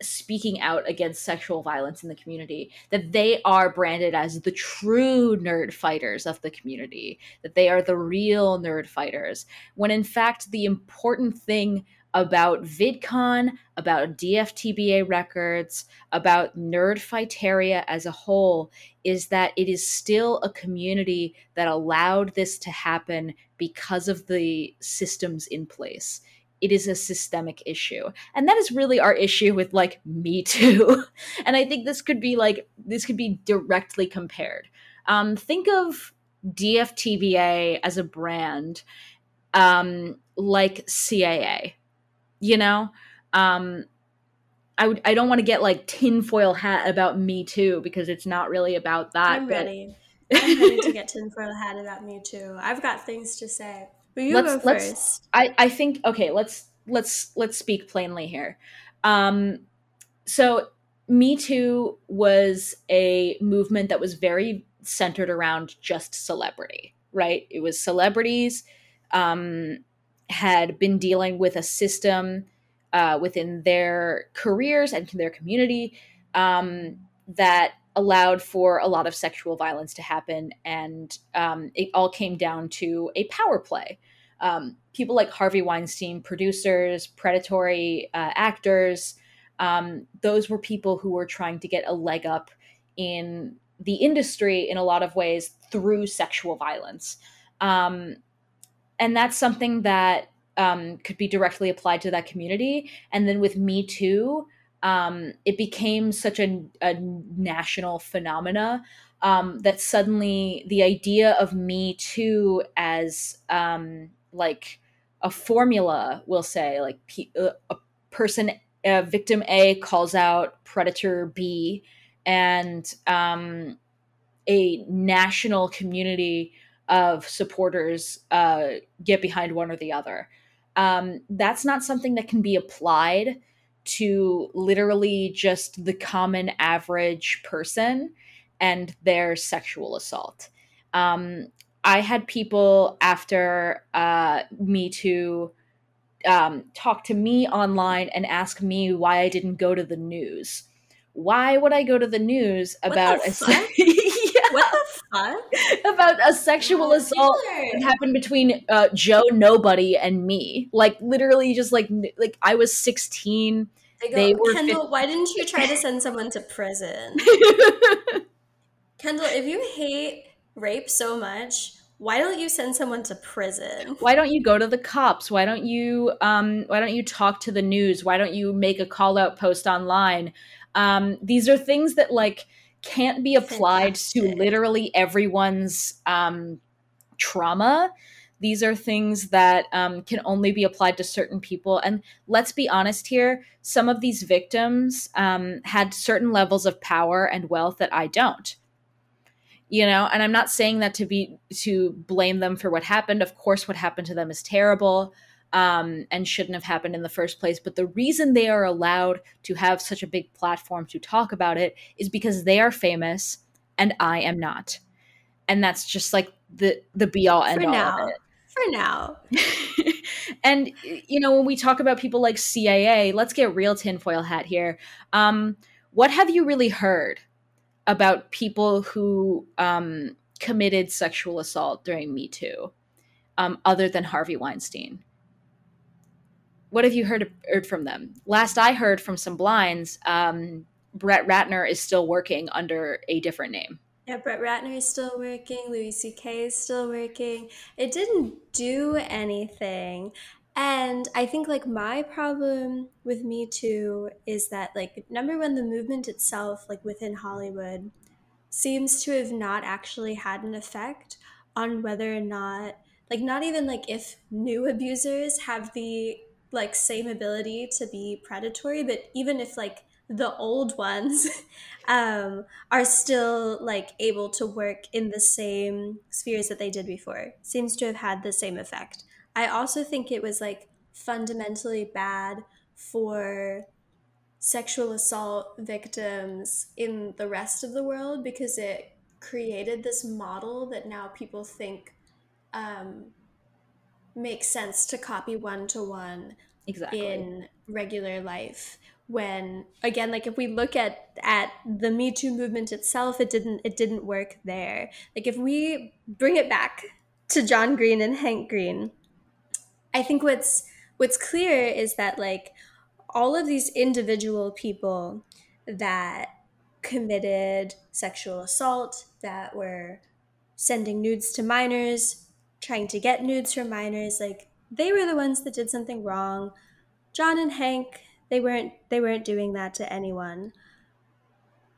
speaking out against sexual violence in the community that they are branded as the true nerd fighters of the community that they are the real nerd fighters when in fact the important thing about VidCon, about DFTBA records, about Nerdfighteria as a whole is that it is still a community that allowed this to happen because of the systems in place. It is a systemic issue. And that is really our issue with like Me Too. and I think this could be like, this could be directly compared. Um, think of DFTBA as a brand um, like CAA you know um i would i don't want to get like tinfoil hat about me too because it's not really about that I'm but ready. I'm ready to get tinfoil hat about me too. I've got things to say. But you Let's- go let's- first. i i think okay let's let's let's speak plainly here um so me too was a movement that was very centered around just celebrity right it was celebrities um had been dealing with a system uh, within their careers and their community um, that allowed for a lot of sexual violence to happen. And um, it all came down to a power play. Um, people like Harvey Weinstein, producers, predatory uh, actors, um, those were people who were trying to get a leg up in the industry in a lot of ways through sexual violence. Um, and that's something that um, could be directly applied to that community. And then with Me Too, um, it became such a, a national phenomena um, that suddenly the idea of Me Too as um, like a formula, we'll say, like pe- uh, a person, uh, victim A calls out predator B, and um, a national community of supporters uh, get behind one or the other. Um, that's not something that can be applied to literally just the common average person and their sexual assault. Um, I had people after uh, Me Too um, talk to me online and ask me why I didn't go to the news. Why would I go to the news What about the a yeah, What the fuck? about a sexual assault that happened between uh, Joe Nobody and me? Like literally, just like like I was sixteen. They go, They were Kendall, why didn't you try to send someone to prison? Kendall, if you hate rape so much, why don't you send someone to prison? why don't you go to the cops why don't you um why don't you talk to the news why don't you make a call out post online um these are things that like can't be applied to literally everyone's um trauma These are things that um, can only be applied to certain people. And let's be honest here some of these victims um, had certain levels of power and wealth that I don't. You know, and I'm not saying that to be to blame them for what happened. Of course, what happened to them is terrible um, and shouldn't have happened in the first place. But the reason they are allowed to have such a big platform to talk about it is because they are famous and I am not. And that's just like the the be all end all. For all now. of it. For now. and you know when we talk about people like cia let's get real tinfoil hat here um, what have you really heard about people who um, committed sexual assault during me too um, other than harvey weinstein what have you heard, heard from them last i heard from some blinds um, brett ratner is still working under a different name Yeah, Brett Ratner is still working. Louis C.K. is still working. It didn't do anything. And I think, like, my problem with Me Too is that, like, number one, the movement itself, like, within Hollywood, seems to have not actually had an effect on whether or not, like, not even, like, if new abusers have the, like, same ability to be predatory, but even if, like, the old ones um, are still like able to work in the same spheres that they did before. Seems to have had the same effect. I also think it was like fundamentally bad for sexual assault victims in the rest of the world because it created this model that now people think um, makes sense to copy one to one exactly. in regular life when again like if we look at at the me too movement itself it didn't it didn't work there. Like if we bring it back to john green and hank green i think what's what's clear is that like all of these individual people that committed sexual assault that were sending nudes to minors trying to get nudes from minors like they were the ones that did something wrong john and hank they weren't they weren't doing that to anyone.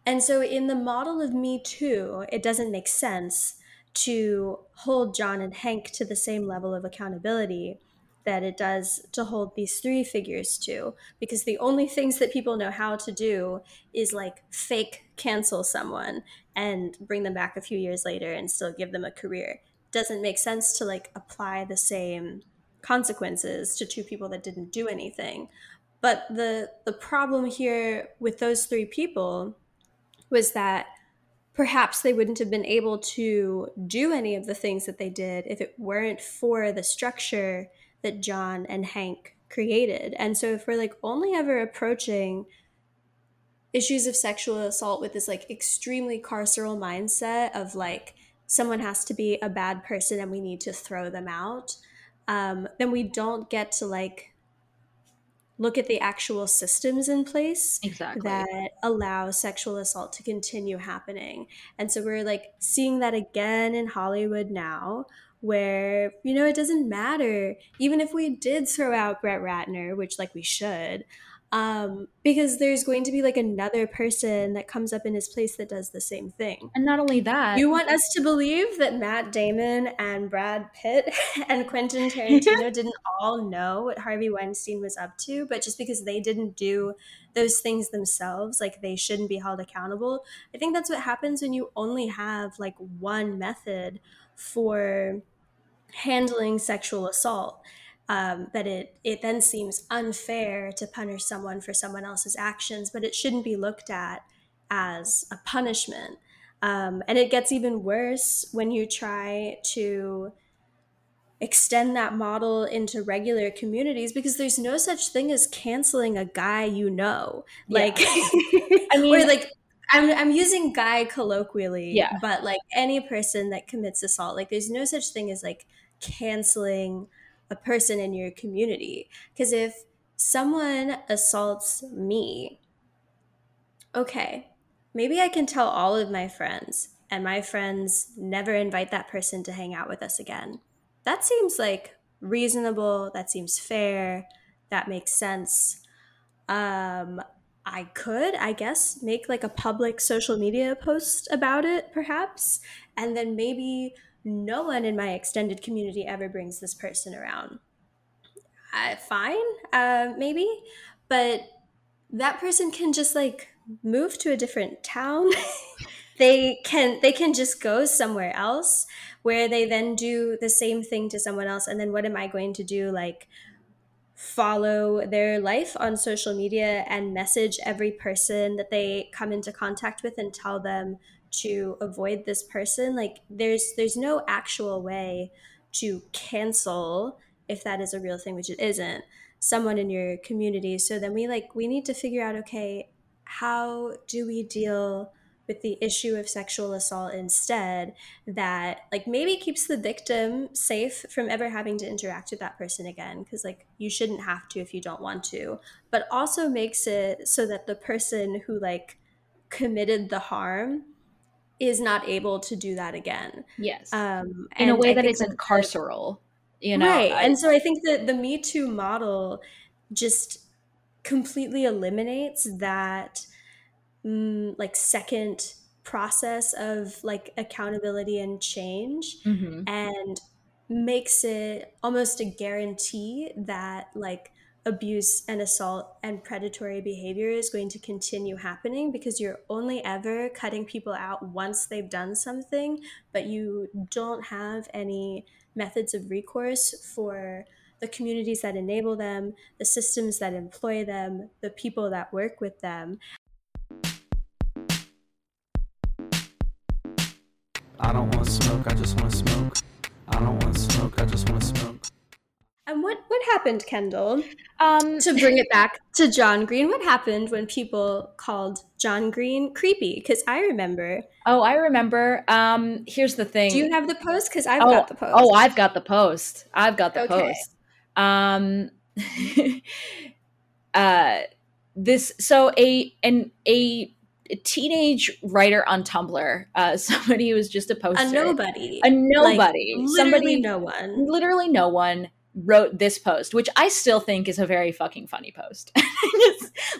And so in the model of Me Too, it doesn't make sense to hold John and Hank to the same level of accountability that it does to hold these three figures to because the only things that people know how to do is like fake cancel someone and bring them back a few years later and still give them a career doesn't make sense to like apply the same consequences to two people that didn't do anything but the the problem here with those three people was that perhaps they wouldn't have been able to do any of the things that they did if it weren't for the structure that John and Hank created. And so if we're like only ever approaching issues of sexual assault with this like extremely carceral mindset of like someone has to be a bad person and we need to throw them out, um, then we don't get to like look at the actual systems in place exactly that allow sexual assault to continue happening. And so we're like seeing that again in Hollywood now where you know it doesn't matter even if we did throw out Brett Ratner, which like we should, um, because there's going to be like another person that comes up in his place that does the same thing. and not only that You want us to believe that Matt Damon and Brad Pitt and Quentin Tarantino didn't all know what Harvey Weinstein was up to, but just because they didn't do those things themselves, like they shouldn't be held accountable. I think that's what happens when you only have like one method for handling sexual assault. Um, that it it then seems unfair to punish someone for someone else's actions, but it shouldn't be looked at as a punishment. Um, and it gets even worse when you try to extend that model into regular communities because there's no such thing as canceling a guy you know. Like, I I mean- mean, like, I'm, I'm using guy colloquially, Yeah. but like any person that commits assault, like, there's no such thing as like canceling a person in your community. Because if someone assaults me, okay, maybe I can tell all of my friends, and my friends never invite that person to hang out with us again. That seems like reasonable. That seems fair. That makes sense. Um, I could, I guess, make like a public social media post about it, perhaps, and then maybe no one in my extended community ever brings this person around. Uh, fine, uh, maybe, but that person can just like move to a different town. they can they can just go somewhere else where they then do the same thing to someone else and then what am I going to do like follow their life on social media and message every person that they come into contact with and tell them to avoid this person like there's there's no actual way to cancel if that is a real thing which it isn't someone in your community. So then we like we need to figure out okay how do we deal with the issue of sexual assault instead that like maybe keeps the victim safe from ever having to interact with that person again? Because like you shouldn't have to if you don't want to but also makes it so that the person who like committed the harm is not able to do that again Yes. um in a way I that isn't carceral. You know, right I- and so i think that the me too model just completely eliminates that mm, like second process of like accountability and change Mhm. and makes it almost a guarantee that like abuse and assault and predatory behavior is going to continue happening because you're only ever cutting people out once they've done something but you don't have any methods of recourse for the communities that enable them the systems that employ them the people that work with them I don't want smoke, I just want smoke. I don't want smoke, I just want smoke. And what what happened kendall um, to bring it back to John Green, what happened when people called John Green creepy? Because I remember. oh, I remember. Um, here's the thing. Do you have the post? Because I've oh, got the post. Oh, I've got the post. I've got the Okay. post. Um uh this so a an a teenage writer on Tumblr, uh somebody who was just a poster. a nobody. A nobody. Like, somebody literally no one. literally no one wrote this post, which I still think is a very fucking funny post.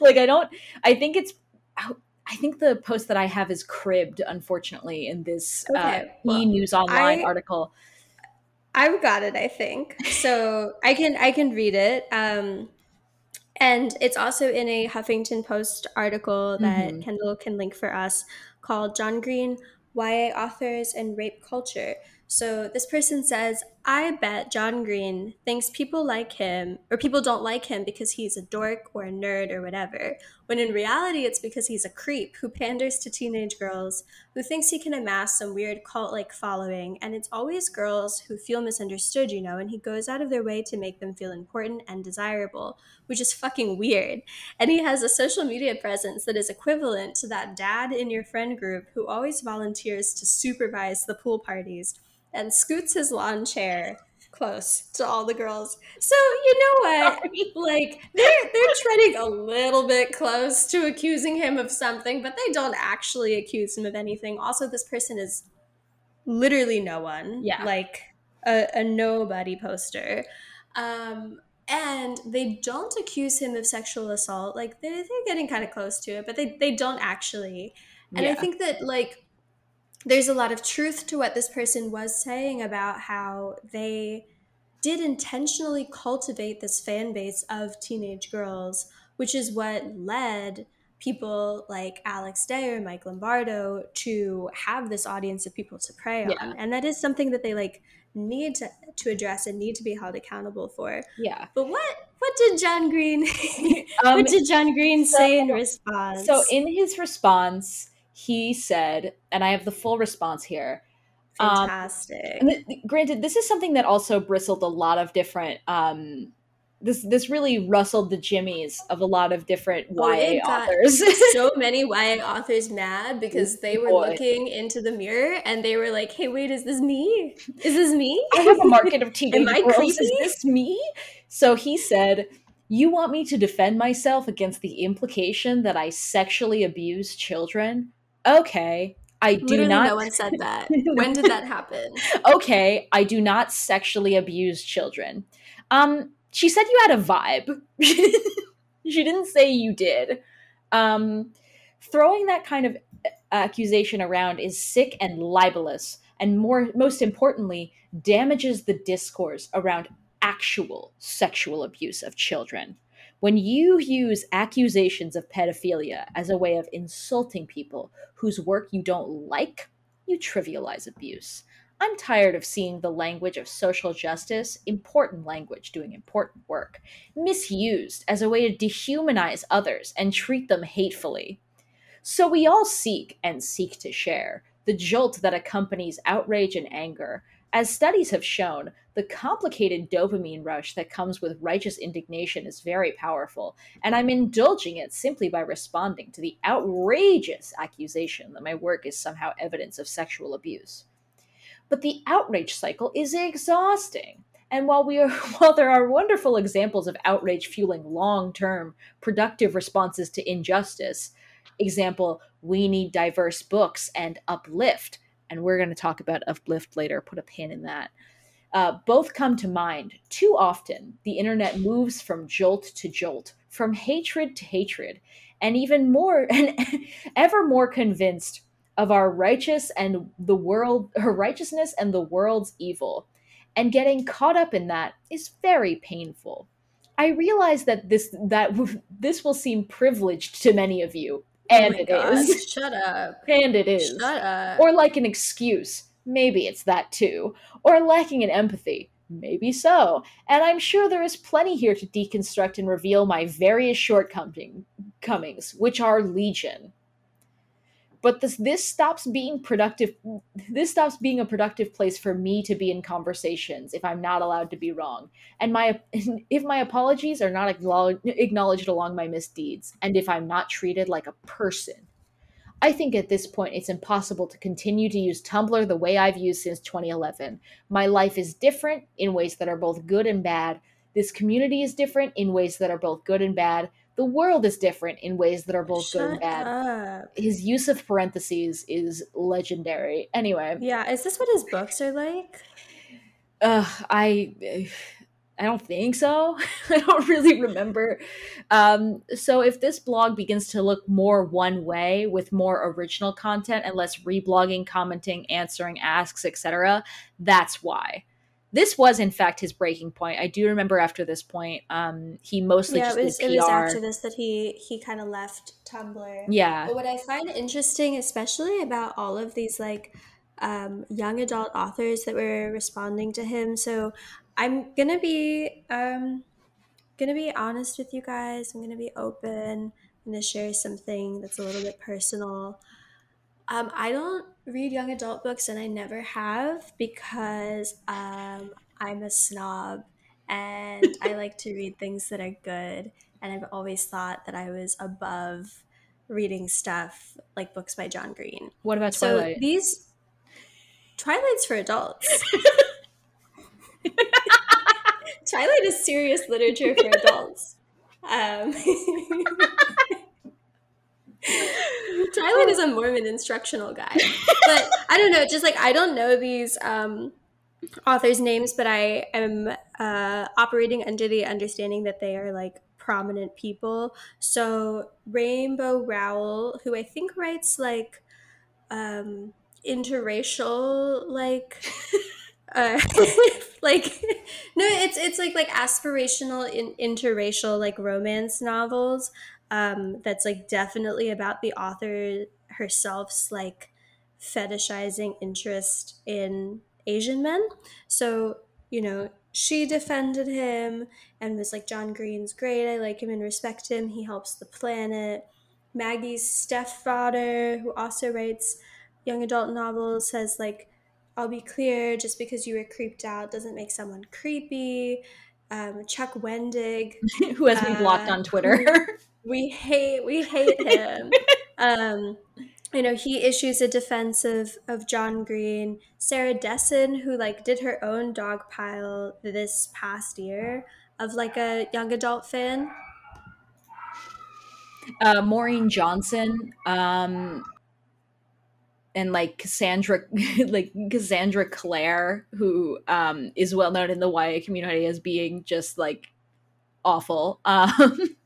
Like I don't I think it's I think the post that I have is cribbed, unfortunately, in this uh, well, e News Online I- article. I've got it, I think. So I can I can read it. Um, and it's also in a Huffington Post article that Mhm. Kendall can link for us called John Green, YA Authors and Rape Culture. So this person says, I bet John Green thinks people like him or people don't like him because he's a dork or a nerd or whatever, when in reality it's because he's a creep who panders to teenage girls, who thinks he can amass some weird cult like following, and it's always girls who feel misunderstood, you know, and he goes out of their way to make them feel important and desirable, which is fucking weird. And he has a social media presence that is equivalent to that dad in your friend group who always volunteers to supervise the pool parties and scoots his lawn chair close to all the girls. So you know what? Like they're they're treading a little bit close to accusing him of something, but they don't actually accuse him of anything. Also, this person is literally no one. Yeah. Like a, a nobody poster. Um and they don't accuse him of sexual assault. Like they're, they're getting kind of close to it, but they, they don't actually. And I think that like there's a lot of truth to what this person was saying about how they did intentionally cultivate this fan base of teenage girls, which is what led people like Alex Day or Mike Lombardo to have this audience of people to prey Yeah. on. And that is something that they like need to, to address and need to be held accountable for. Yeah. But what what did John Green Um, what did John Green so- say in response? So in his response, he said, and I have the full response here. um, fantastic. And th- granted, this is something that also bristled a lot of different. Um, this this really rustled the jimmies of a lot of different Oh, YA authors. so many YA authors mad because they were Boy. looking into the mirror and they were like, "Hey, wait, is this me? Is this me?" I have a market of teenage I girls. Is this me? So he said, "You want me to defend myself against the implication that I sexually abuse children? Okay, I do Literally, not. no one said that. when did that happen? okay, I do not sexually abuse children. Um, she said you had a vibe. she didn't say you did. Um, throwing that kind of accusation around is sick and libelous. and more most importantly damages the discourse around actual sexual abuse of children when you use accusations of pedophilia as a way of insulting people whose work you don't like you trivialize abuse I'm tired of seeing the language of social justice, important language doing important work, misused as a way to dehumanize others and treat them hatefully. So we all seek and seek to share the jolt that accompanies outrage and anger. As studies have shown, the complicated dopamine rush that comes with righteous indignation is very powerful, and I'm indulging it simply by responding to the outrageous accusation that my work is somehow evidence of sexual abuse but the outrage cycle is exhausting. And while we are while there are wonderful examples of outrage fueling long-term productive responses to injustice, example, we need diverse books and uplift, and we're going to talk about uplift later, put a pin in that. Uh, both come to mind. Too often, the internet moves from jolt to jolt, from hatred to hatred, and even more, and ever more convinced of our righteous and the world her righteousness and the world's evil and getting caught up in that is very painful i realize that this that this will seem privileged to many of you and oh it God, is Shut up. and it is Shut up. or like an excuse maybe it's that too. Or lacking in empathy. Maybe so. And i'm sure there is plenty here to deconstruct and reveal my various shortcomings which are legion. But this this stops being productive this stops being a productive place for me to be in conversations if i'm not allowed to be wrong. And my if my apologies are not acknowledged, acknowledged along my misdeeds and if i'm not treated like a person I think at this point it's impossible to continue to use Tumblr the way I've used since 2011. My life is different in ways that are both good and bad. This community is different in ways that are both good and bad the world is different in ways that are both Shut good and bad. up. His use of parentheses is legendary. Anyway, Yeah, is this what his books are like? uh, I I don't think so. I don't really remember. Um, so if this blog begins to look more one way with more original content and less reblogging, commenting, answering asks, etc., that's why. This was in fact his breaking point. I do remember after this point, um, he mostly yeah, just it was, it was after this that he he kind of left Tumblr. yeah, But what I find interesting, especially about all of these like um, young adult authors that were responding to him, so I'm gonna be um, gonna be honest with you guys. I'm gonna be open. I'm gonna share something that's a little bit personal. Um, I don't read young adult books, and I never have because um, I'm a snob, and I like to read things that are good. And I've always thought that I was above reading stuff like books by John Green. what about Twilight? So these Twilight's for adults. Twilight is serious literature for adults. Um, Twilight is a Mormon instructional guide, but I don't know. Just like I don't know these um, authors' names, but I am uh, operating under the understanding that they are like prominent people. So Rainbow Rowell, who I think writes like um, interracial, like uh, like no, it's it's like like aspirational in, interracial like romance novels. Um, that's like definitely about the author herself's like fetishizing interest in Asian men. So, you know, she defended him and was like, John Green's great. I like him and respect him. He helps the planet. Maggie Stiefvater, who also writes young adult novels, says, like, I'll be clear, just because you were creeped out doesn't make someone creepy. Um, Chuck Wendig, Who has been blocked uh, on Twitter? we hate we hate him. um, you know, he issues a defense of, of John Green. Sarah Dessen, who like did her own dog pile this past year of like a young adult fan. uh, Maureen Johnson, um, and like Cassandra, like Cassandra Clare, who um, is well known in the YA community as being just like awful. Um,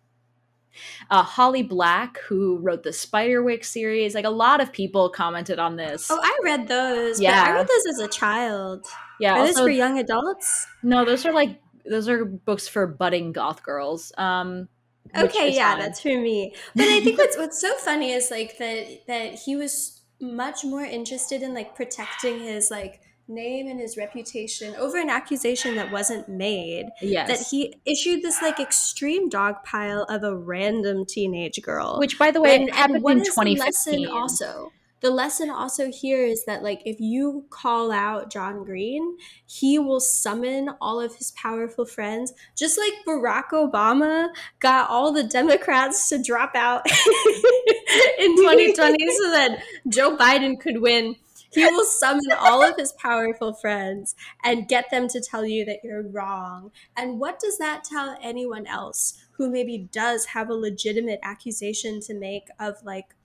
Uh, Holly Black, who wrote the Spiderwick series, like a lot of people commented on this. Oh, I read those. Yeah. but I read those as a child. yeah, Are those also- for young adults? no, those are like those are books for budding goth girls. Um, Okay, yeah, fine. that's for me. But I think what's what's so funny is like that that he was much more interested in like protecting his like name and his reputation over an accusation that wasn't made. yes. That he issued this like extreme dog pile of a random teenage girl. which, by the way, And- happened and what in is the 2015. lesson also? The lesson also here is that like if you call out John Green, he will summon all of his powerful friends, just like Barack Obama got all the Democrats to drop out in 2020 so that Joe Biden could win. He will summon all of his powerful friends and get them to tell you that you're wrong. And what does that tell anyone else who maybe does have a legitimate accusation to make of like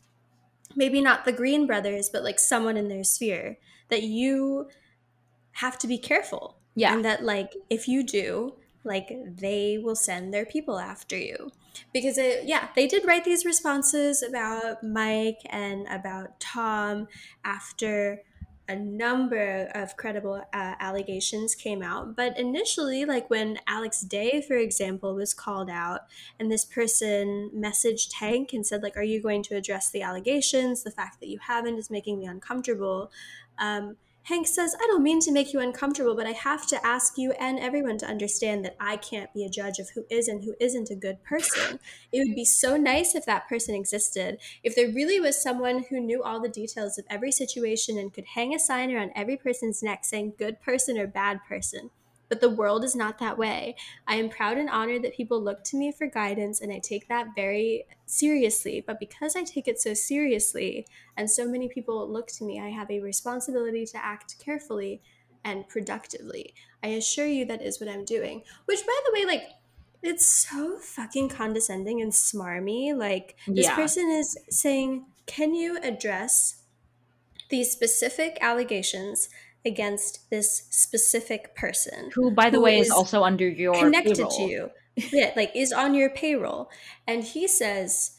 maybe not the Green brothers, but like someone in their sphere that you have to be careful. Yeah. And that like if you do, like they will send their people after you. Because it, yeah, they did write these responses about Mike and about Tom after a number of credible uh, allegations came out. But initially, like when Alex Day, for example, was called out, and this person messaged Hank and said, like, "Are you going to address the allegations? The fact that you haven't is making me uncomfortable." Um, Hank says, I don't mean to make you uncomfortable, but I have to ask you and everyone to understand that I can't be a judge of who is and who isn't a good person. It would be so nice if that person existed. If there really was someone who knew all the details of every situation and could hang a sign around every person's neck saying good person or bad person. But the world is not that way. I am proud and honored that people look to me for guidance, and I take that very seriously. But because I take it so seriously, and so many people look to me, I have a responsibility to act carefully and productively. I assure you that is what I'm doing. Which, by the way, like, it's so fucking condescending and smarmy. Like, this Yeah. person is saying, Can you address these specific allegations against this specific person? who, by the who way, is is also under your connected payroll. to you. Yeah, like is on your payroll. And he says,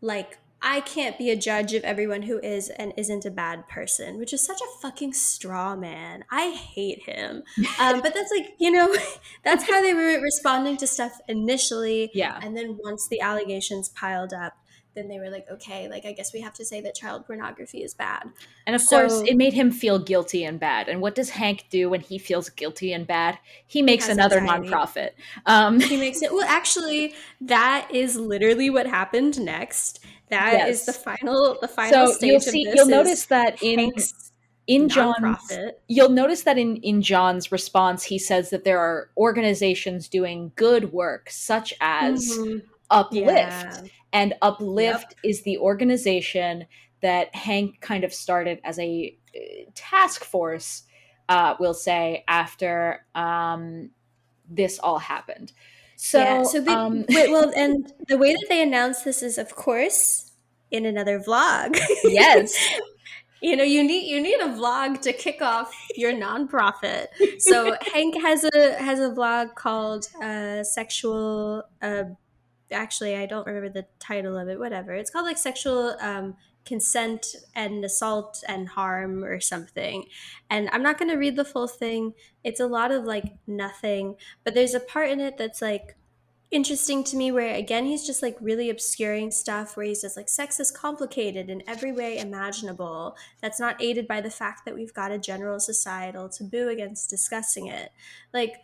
like, I can't be a judge of everyone who is and isn't a bad person, which is such a fucking straw man. I hate him. Um, but that's like, you know, that's how they were responding to stuff initially. Yeah. And then once the allegations piled up, then they were like, okay, like, I guess we have to say that child pornography is bad. And of So- course, it made him feel guilty and bad. And what does Hank do when he feels guilty and bad? He makes another anxiety. nonprofit. Um, he makes it well actually that is literally what happened next That is Yes. the final the final so stage you'll of see, you'll notice that in Hank's in John's you'll notice that in in John's response, he says that there are organizations doing good work, such as Mhm. Uplift. Yeah. And Uplift is the organization that Hank kind of started as a uh, task force, uh, we'll say, after um, this all happened. So, yeah, so they, um, wait, well, and the way that they announced this is, of course, in another vlog. yes, you know, you need you need a vlog to kick off your nonprofit. So Hank has a has a vlog called uh, "Sexual." Uh, actually, I don't remember the title of it. Whatever, it's called like "Sexual." Um, consent and assault and harm or something and i'm not going to read the full thing it's a lot of like nothing but there's a part in it that's like interesting to me where again he's just like really obscuring stuff where he says like sex is complicated in every way imaginable that's not aided by the fact that we've got a general societal taboo against discussing it like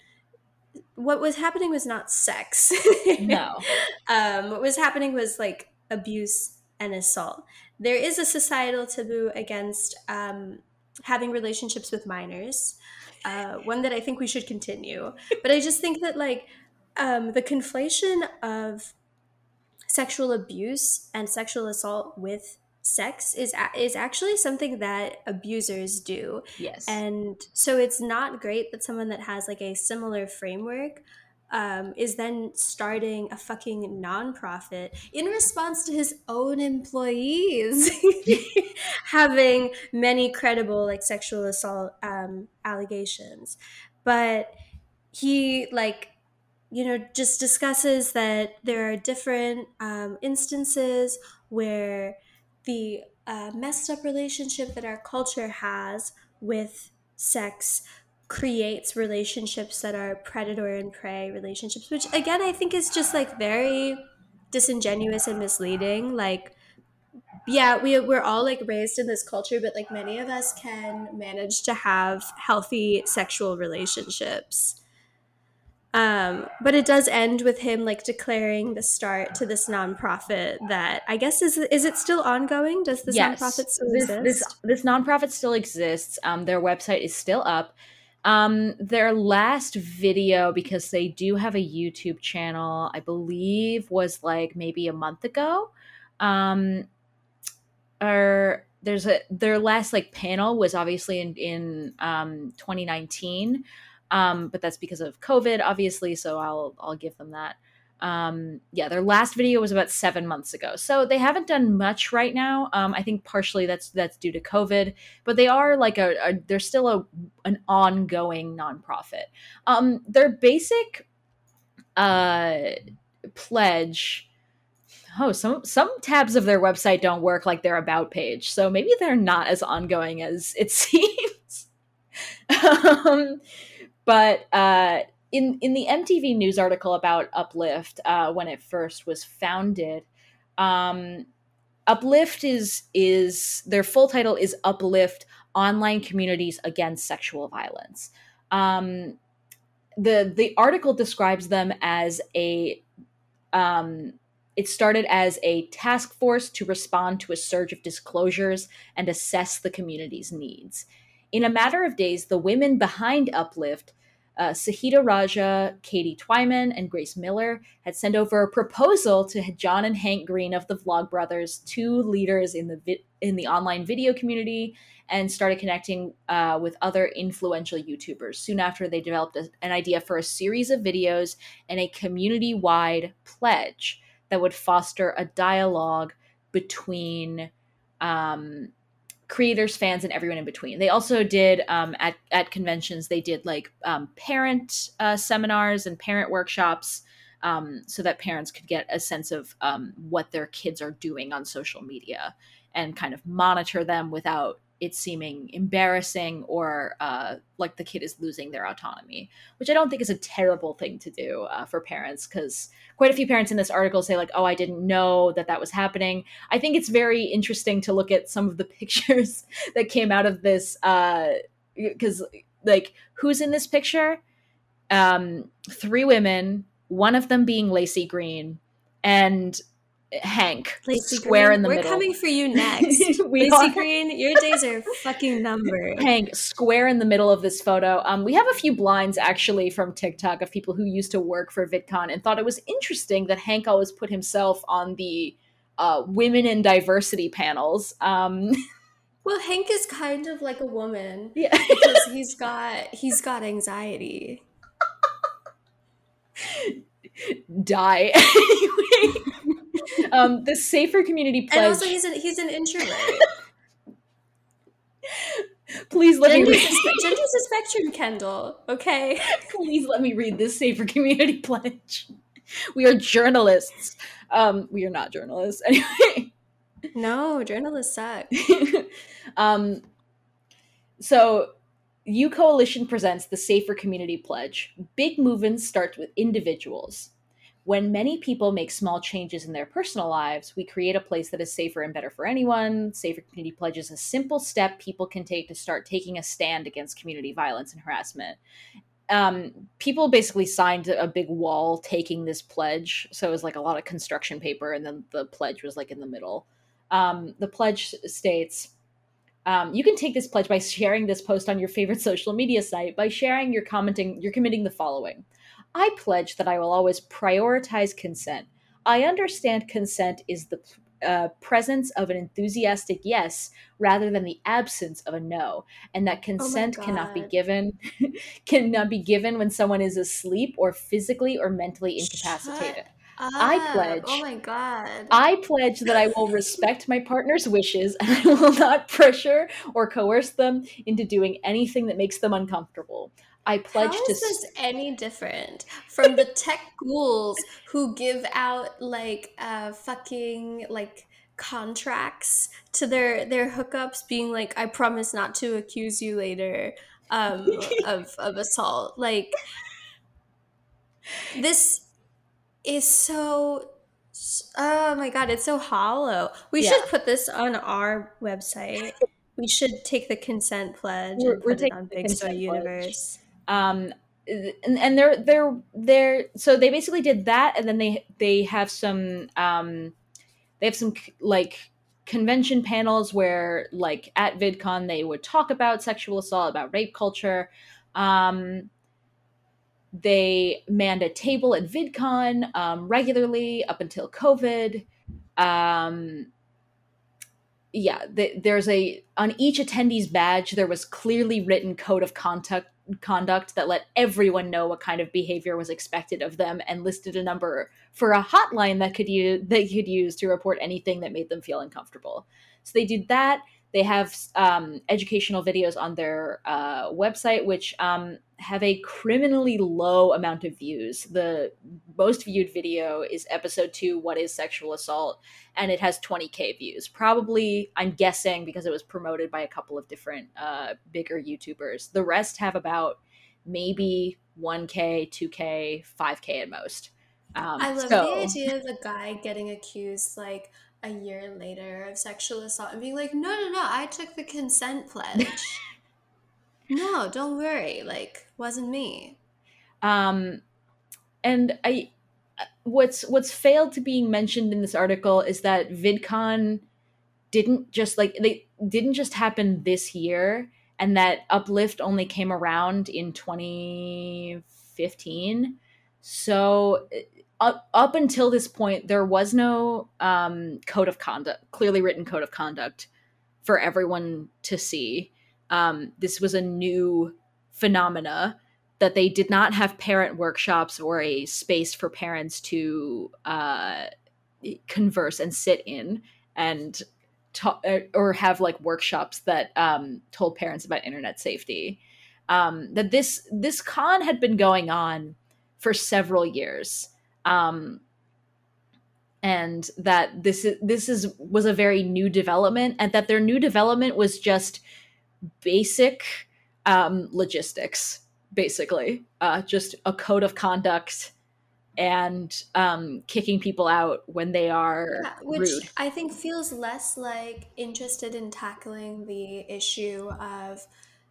what was happening was not sex no, um, what was happening was like abuse and assault. There is a societal taboo against um, having relationships with minors, uh, one that I think we should continue. But I just think that like um, the conflation of sexual abuse and sexual assault with sex is is actually something that abusers do yes, and so it's not great that someone that has like a similar framework um, is then starting a fucking nonprofit in response to his own employees having many credible like sexual assault um, allegations. But he like you know, just discusses that there are different um, instances where the uh, messed up relationship that our culture has with sex creates relationships that are predator and prey relationships, which again, I think is just like very disingenuous and misleading. Like, yeah, we, we're all like raised in this culture, but like many of us can manage to have healthy sexual relationships. Um, but it does end with him like declaring the start to this nonprofit that I guess is is it still ongoing? Does this yes, nonprofit still this, exist? this this nonprofit still exists. Um, their website is still up. Um, their last video, because they do have a YouTube channel, I believe was like maybe a month ago. Um, or there's a their last like panel was obviously in in um 2019 um, but that's because of COVID, obviously. So I'll I'll give them that. Um, yeah, their last video was about seven months ago, so they haven't done much right now. Um, I think partially that's that's due to COVID, but they are like a, a they're still a an ongoing nonprofit. Um, their basic uh, pledge. Oh, some some tabs of their website don't work like their about page, so maybe they're not as ongoing as it seems. um, but uh, in in the MTV News article about Uplift uh, when it first was founded, um, Uplift is is their full title is Uplift Online Communities Against Sexual Violence. Um, the the article describes them as a um, it started as a task force to respond to a surge of disclosures and assess the community's needs. In a matter of days, the women behind Uplift uh, Sahida Raja, Katie Twyman, and Grace Miller had sent over a proposal to John and Hank Green of the Vlogbrothers, two leaders in the vi- in the online video community, and started connecting uh, with other influential YouTubers. Soon after, they developed a, an idea for a series of videos and a community-wide pledge that would foster a dialogue between um, creators, fans, and everyone in between. They also did um, at at conventions. They did like um, parent uh, seminars and parent workshops, um, so that parents could get a sense of um, what their kids are doing on social media and kind of monitor them without it seeming embarrassing or uh, like the kid is losing their autonomy, which I don't think is a terrible thing to do uh, for parents because quite a few parents in this article say, like, oh, I didn't know that that was happening. I think it's very interesting to look at some of the pictures that came out of this because, uh, like, who's in this picture? Um, three women, one of them being Laci Green. And Hank Laci square Green, in the middle. we're coming for you next. We Laci are. Green, your days are fucking numbered. Hank square in the middle of this photo. Um, we have a few blinds actually from TikTok of people who used to work for VidCon and thought it was interesting that Hank always put himself on the uh, women in diversity panels. Um, Well, Hank is kind of like a woman yeah. because he's got he's got anxiety. Die anyway. um, the safer community pledge. And also he's an he's an introvert. please let me Gender's read. a, spe- gender's a spectrum, Kendall. Okay. please let me read this safer community pledge. We are journalists. Um, we are not journalists anyway. No, journalists suck. um, so, U Coalition presents the Safer Community Pledge. Big movements start with individuals. When many people make small changes in their personal lives, we create a place that is safer and better for anyone. Safer Community Pledge is a simple step people can take to start taking a stand against community violence and harassment. Um, people basically signed a big wall taking this pledge. So it was like a lot of construction paper, and then the pledge was like in the middle. Um, the pledge states um, you can take this pledge by sharing this post on your favorite social media site. By sharing, you're commenting, you're committing the following I pledge that I will always prioritize consent. I understand consent is the uh, presence of an enthusiastic yes rather than the absence of a no, and that consent cannot be given cannot be given when someone is asleep or physically or mentally incapacitated. I pledge. Oh my god. I pledge that I will respect my partner's wishes and I will not pressure or coerce them into doing anything that makes them uncomfortable. I pledge How to. is this any different from the tech ghouls who give out like uh fucking like contracts to their their hookups being like I promise not to accuse you later um of of assault like this is so oh my god it's so hollow we Yeah. should put this on our website we should take the consent pledge We're- and we're it taking on big soy consent pledge. universe um and, and they're they're they're so they basically did that and then they they have some um they have some like convention panels where like at vidcon they would talk about sexual assault about rape culture um they manned a table at vidcon um, regularly up until covid. Um yeah th- there's a on each attendee's badge there was clearly written code of conduct conduct that let everyone know what kind of behavior was expected of them and listed a number for a hotline that could use they could use to report anything that made them feel uncomfortable. So they did that they have um, educational videos on their uh, website which um, have a criminally low amount of views. The most viewed video is episode 2 what is sexual assault? And it has 20k views. Probably i'm guessing because it was promoted by a couple of different uh, bigger youtubers. The rest have about maybe 1k 2k 5k at most. Um, I love so- the idea of a guy getting accused like a year later of sexual assault and being like, no, no, no, I took the consent pledge. no, don't worry. Like, wasn't me. um and i what's what's failed to being mentioned in this article is that vidcon didn't just like they didn't just happen this year and that uplift only came around in 2015 so up, up until this point there was no um, code of conduct clearly written code of conduct for everyone to see um, this was a new phenomena that they did not have parent workshops or a space for parents to uh, converse and sit in and ta- or have like workshops that um, told parents about internet safety. Um, that this this con had been going on for several years, um, and that this is this is was a very new development, and that their new development was just basic um, logistics basically. Uh, just a code of conduct and um, kicking people out when they are Yeah, which rude. I think feels less like interested in tackling the issue of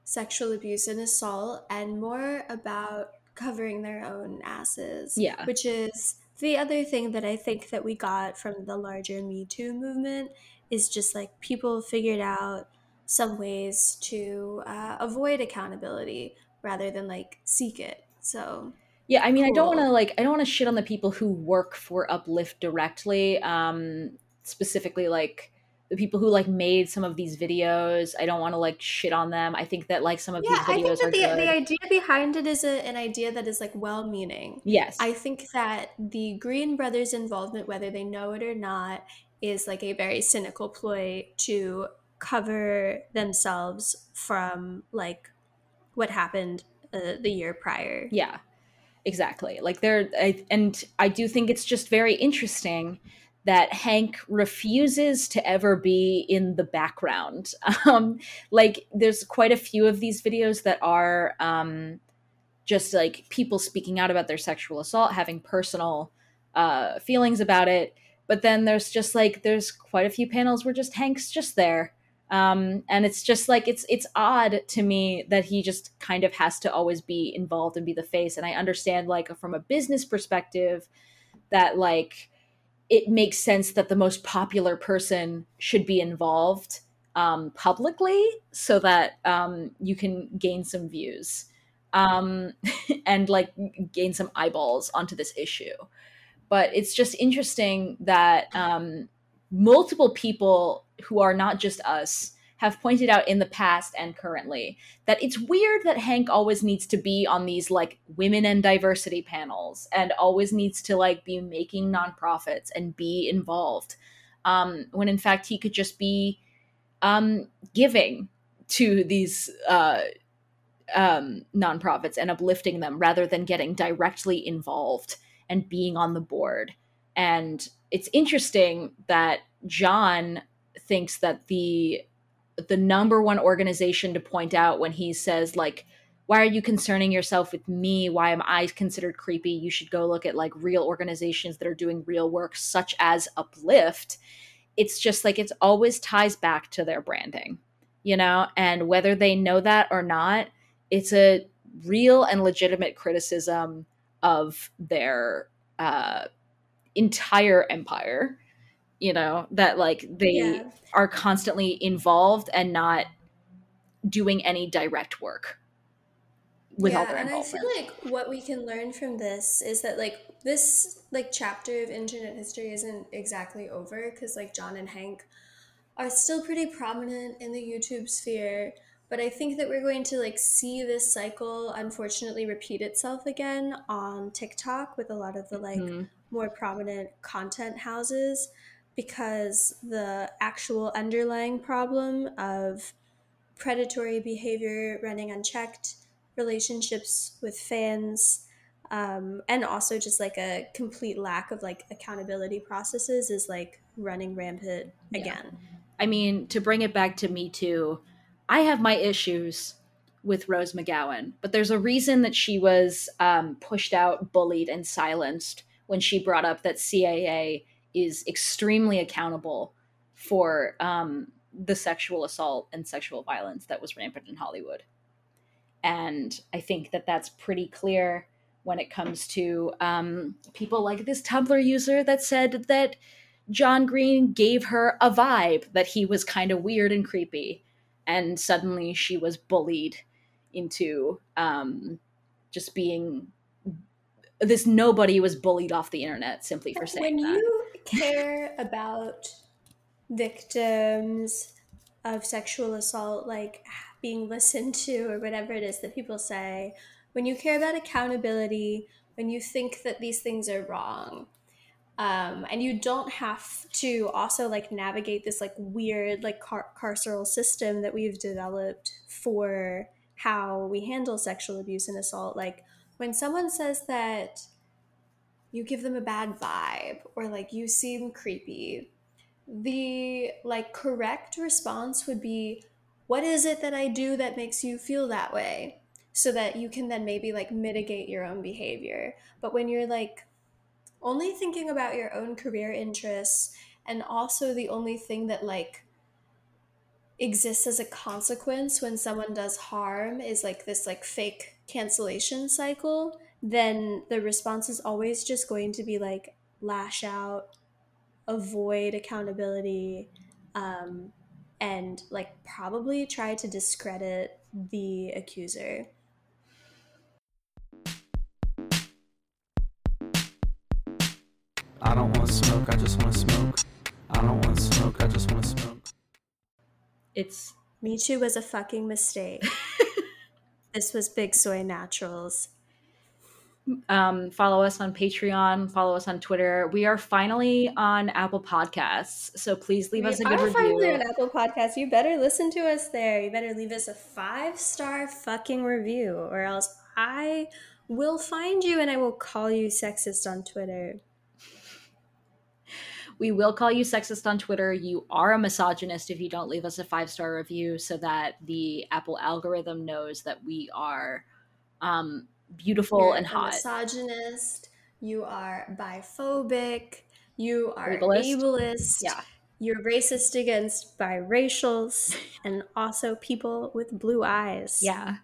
sexual abuse and assault and more about covering their own asses. Yeah. Which is the other thing that I think that we got from the larger Me Too movement is just like people figured out some ways to uh, avoid accountability rather than like seek it. So yeah i mean i don't want to like i don't want to shit on the people who work for uplift directly um specifically like the people who like made some of these videos i don't want to like shit on them i think that like some of yeah, these I think that the, good the idea behind it is a, an idea that is like well-meaning. yes I think that the Green brothers' involvement, whether they know it or not, is like a very cynical ploy to cover themselves from like what happened uh, the year prior. Yeah, exactly. Like there, I, and I do think it's just very interesting that Hank refuses to ever be in the background. Um, like there's quite a few of these videos that are um, just like people speaking out about their sexual assault, having personal uh, feelings about it. But then there's just like there's quite a few panels where just Hank's just there um, and it's just like it's it's odd to me that he just kind of has to always be involved and be the face and i understand like from a business perspective that like it makes sense that the most popular person should be involved um, publicly so that um, you can gain some views um, and like gain some eyeballs onto this issue. But it's just interesting that um, multiple people who are not just us have pointed out in the past and currently that it's weird that Hank always needs to be on these like women and diversity panels and always needs to like be making nonprofits and be involved um, when in fact he could just be um, giving to these uh, um, nonprofits and uplifting them rather than getting directly involved and being on the board. And it's interesting that John thinks that the the number one organization to point out when he says like why are you concerning yourself with me? Why am i considered creepy? You should go look at like real organizations that are doing real work such as uplift. It's just like it's always ties back to their branding you know? And whether they know that or not it's a real and legitimate criticism of their uh, entire empire you know that like they Yeah. are constantly involved and not doing any direct work with all their and I feel like what we can learn from this is that like this like chapter of internet history isn't exactly over because like John and Hank are still pretty prominent in the YouTube sphere. But I think that we're going to like see this cycle unfortunately repeat itself again on TikTok with a lot of the like Mhm. more prominent content houses because the actual underlying problem of predatory behavior running unchecked, relationships with fans, um, and also just like a complete lack of like accountability processes is like running rampant Yeah. again. I mean, to bring it back to Me Too, I have my issues with Rose McGowan, but there's a reason that she was um, pushed out, bullied, and silenced when she brought up that CAA is extremely accountable for um, the sexual assault and sexual violence that was rampant in Hollywood. And I think that that's pretty clear when it comes to um, people like this Tumblr user that said that John Green gave her a vibe that he was kind of weird and creepy. And suddenly she was bullied into um, just being this nobody was bullied off the internet simply for saying when that. you care about victims of sexual assault like being listened to or whatever it is that people say when you care about accountability when you think that these things are wrong um, and you don't have to also like navigate this like weird like car- carceral system that we've developed for how we handle sexual abuse and assault like when someone says that you give them a bad vibe or like you seem creepy the like correct response would be what is it that i do that makes you feel that way? So that you can then maybe like mitigate your own behavior. But when you're like only thinking about your own career interests and also the only thing that like exists as a consequence when someone does harm is like this like fake cancellation cycle then the response is always just going to be like lash out avoid accountability um, and like probably try to discredit the accuser I don't want smoke, I just want to smoke. I don't want smoke, I just want to smoke. It's me too was a fucking mistake this was big soy naturals um, follow us on Patreon, follow us on Twitter. We are finally on Apple Podcasts, so please leave we us a are good finally review. on apple podcast you better listen to us there you better leave us a five star fucking review or else i will find you and i will call you sexist on twitter We will call you sexist on Twitter. You are a misogynist if you don't leave us a five star review, so that the Apple algorithm knows that we are um, beautiful You're and hot. misogynist you are biphobic you are Ableist. ableist, Yeah. you're racist against biracials and also people with blue eyes Yeah.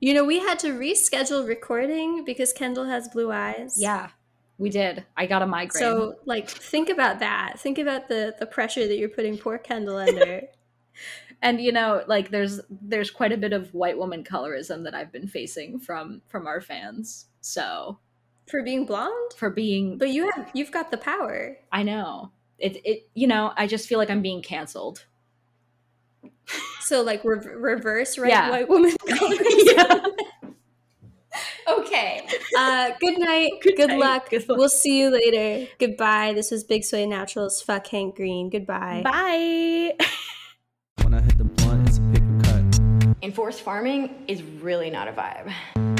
you know we had to reschedule recording because kendall has blue eyes Yeah. We did. I got a migraine. So, like, think about that. Think about the the pressure that you're putting poor Kendall under. and you know, like there's there's quite a bit of white woman colorism that I've been facing from from our fans. So for being blonde. for being But you have you've got the power. I know. It it you know, I just feel like I'm being canceled. So, like, re- reverse right Yeah. white woman. yeah. Okay. Uh, good night. Good Good, night. luck. Good luck. We'll see you later. Goodbye. This was Big Soy Naturals. Fuck Hank Green. Goodbye. Bye when I hit the blunt, it's a pick cut. Enforced farming is really not a vibe.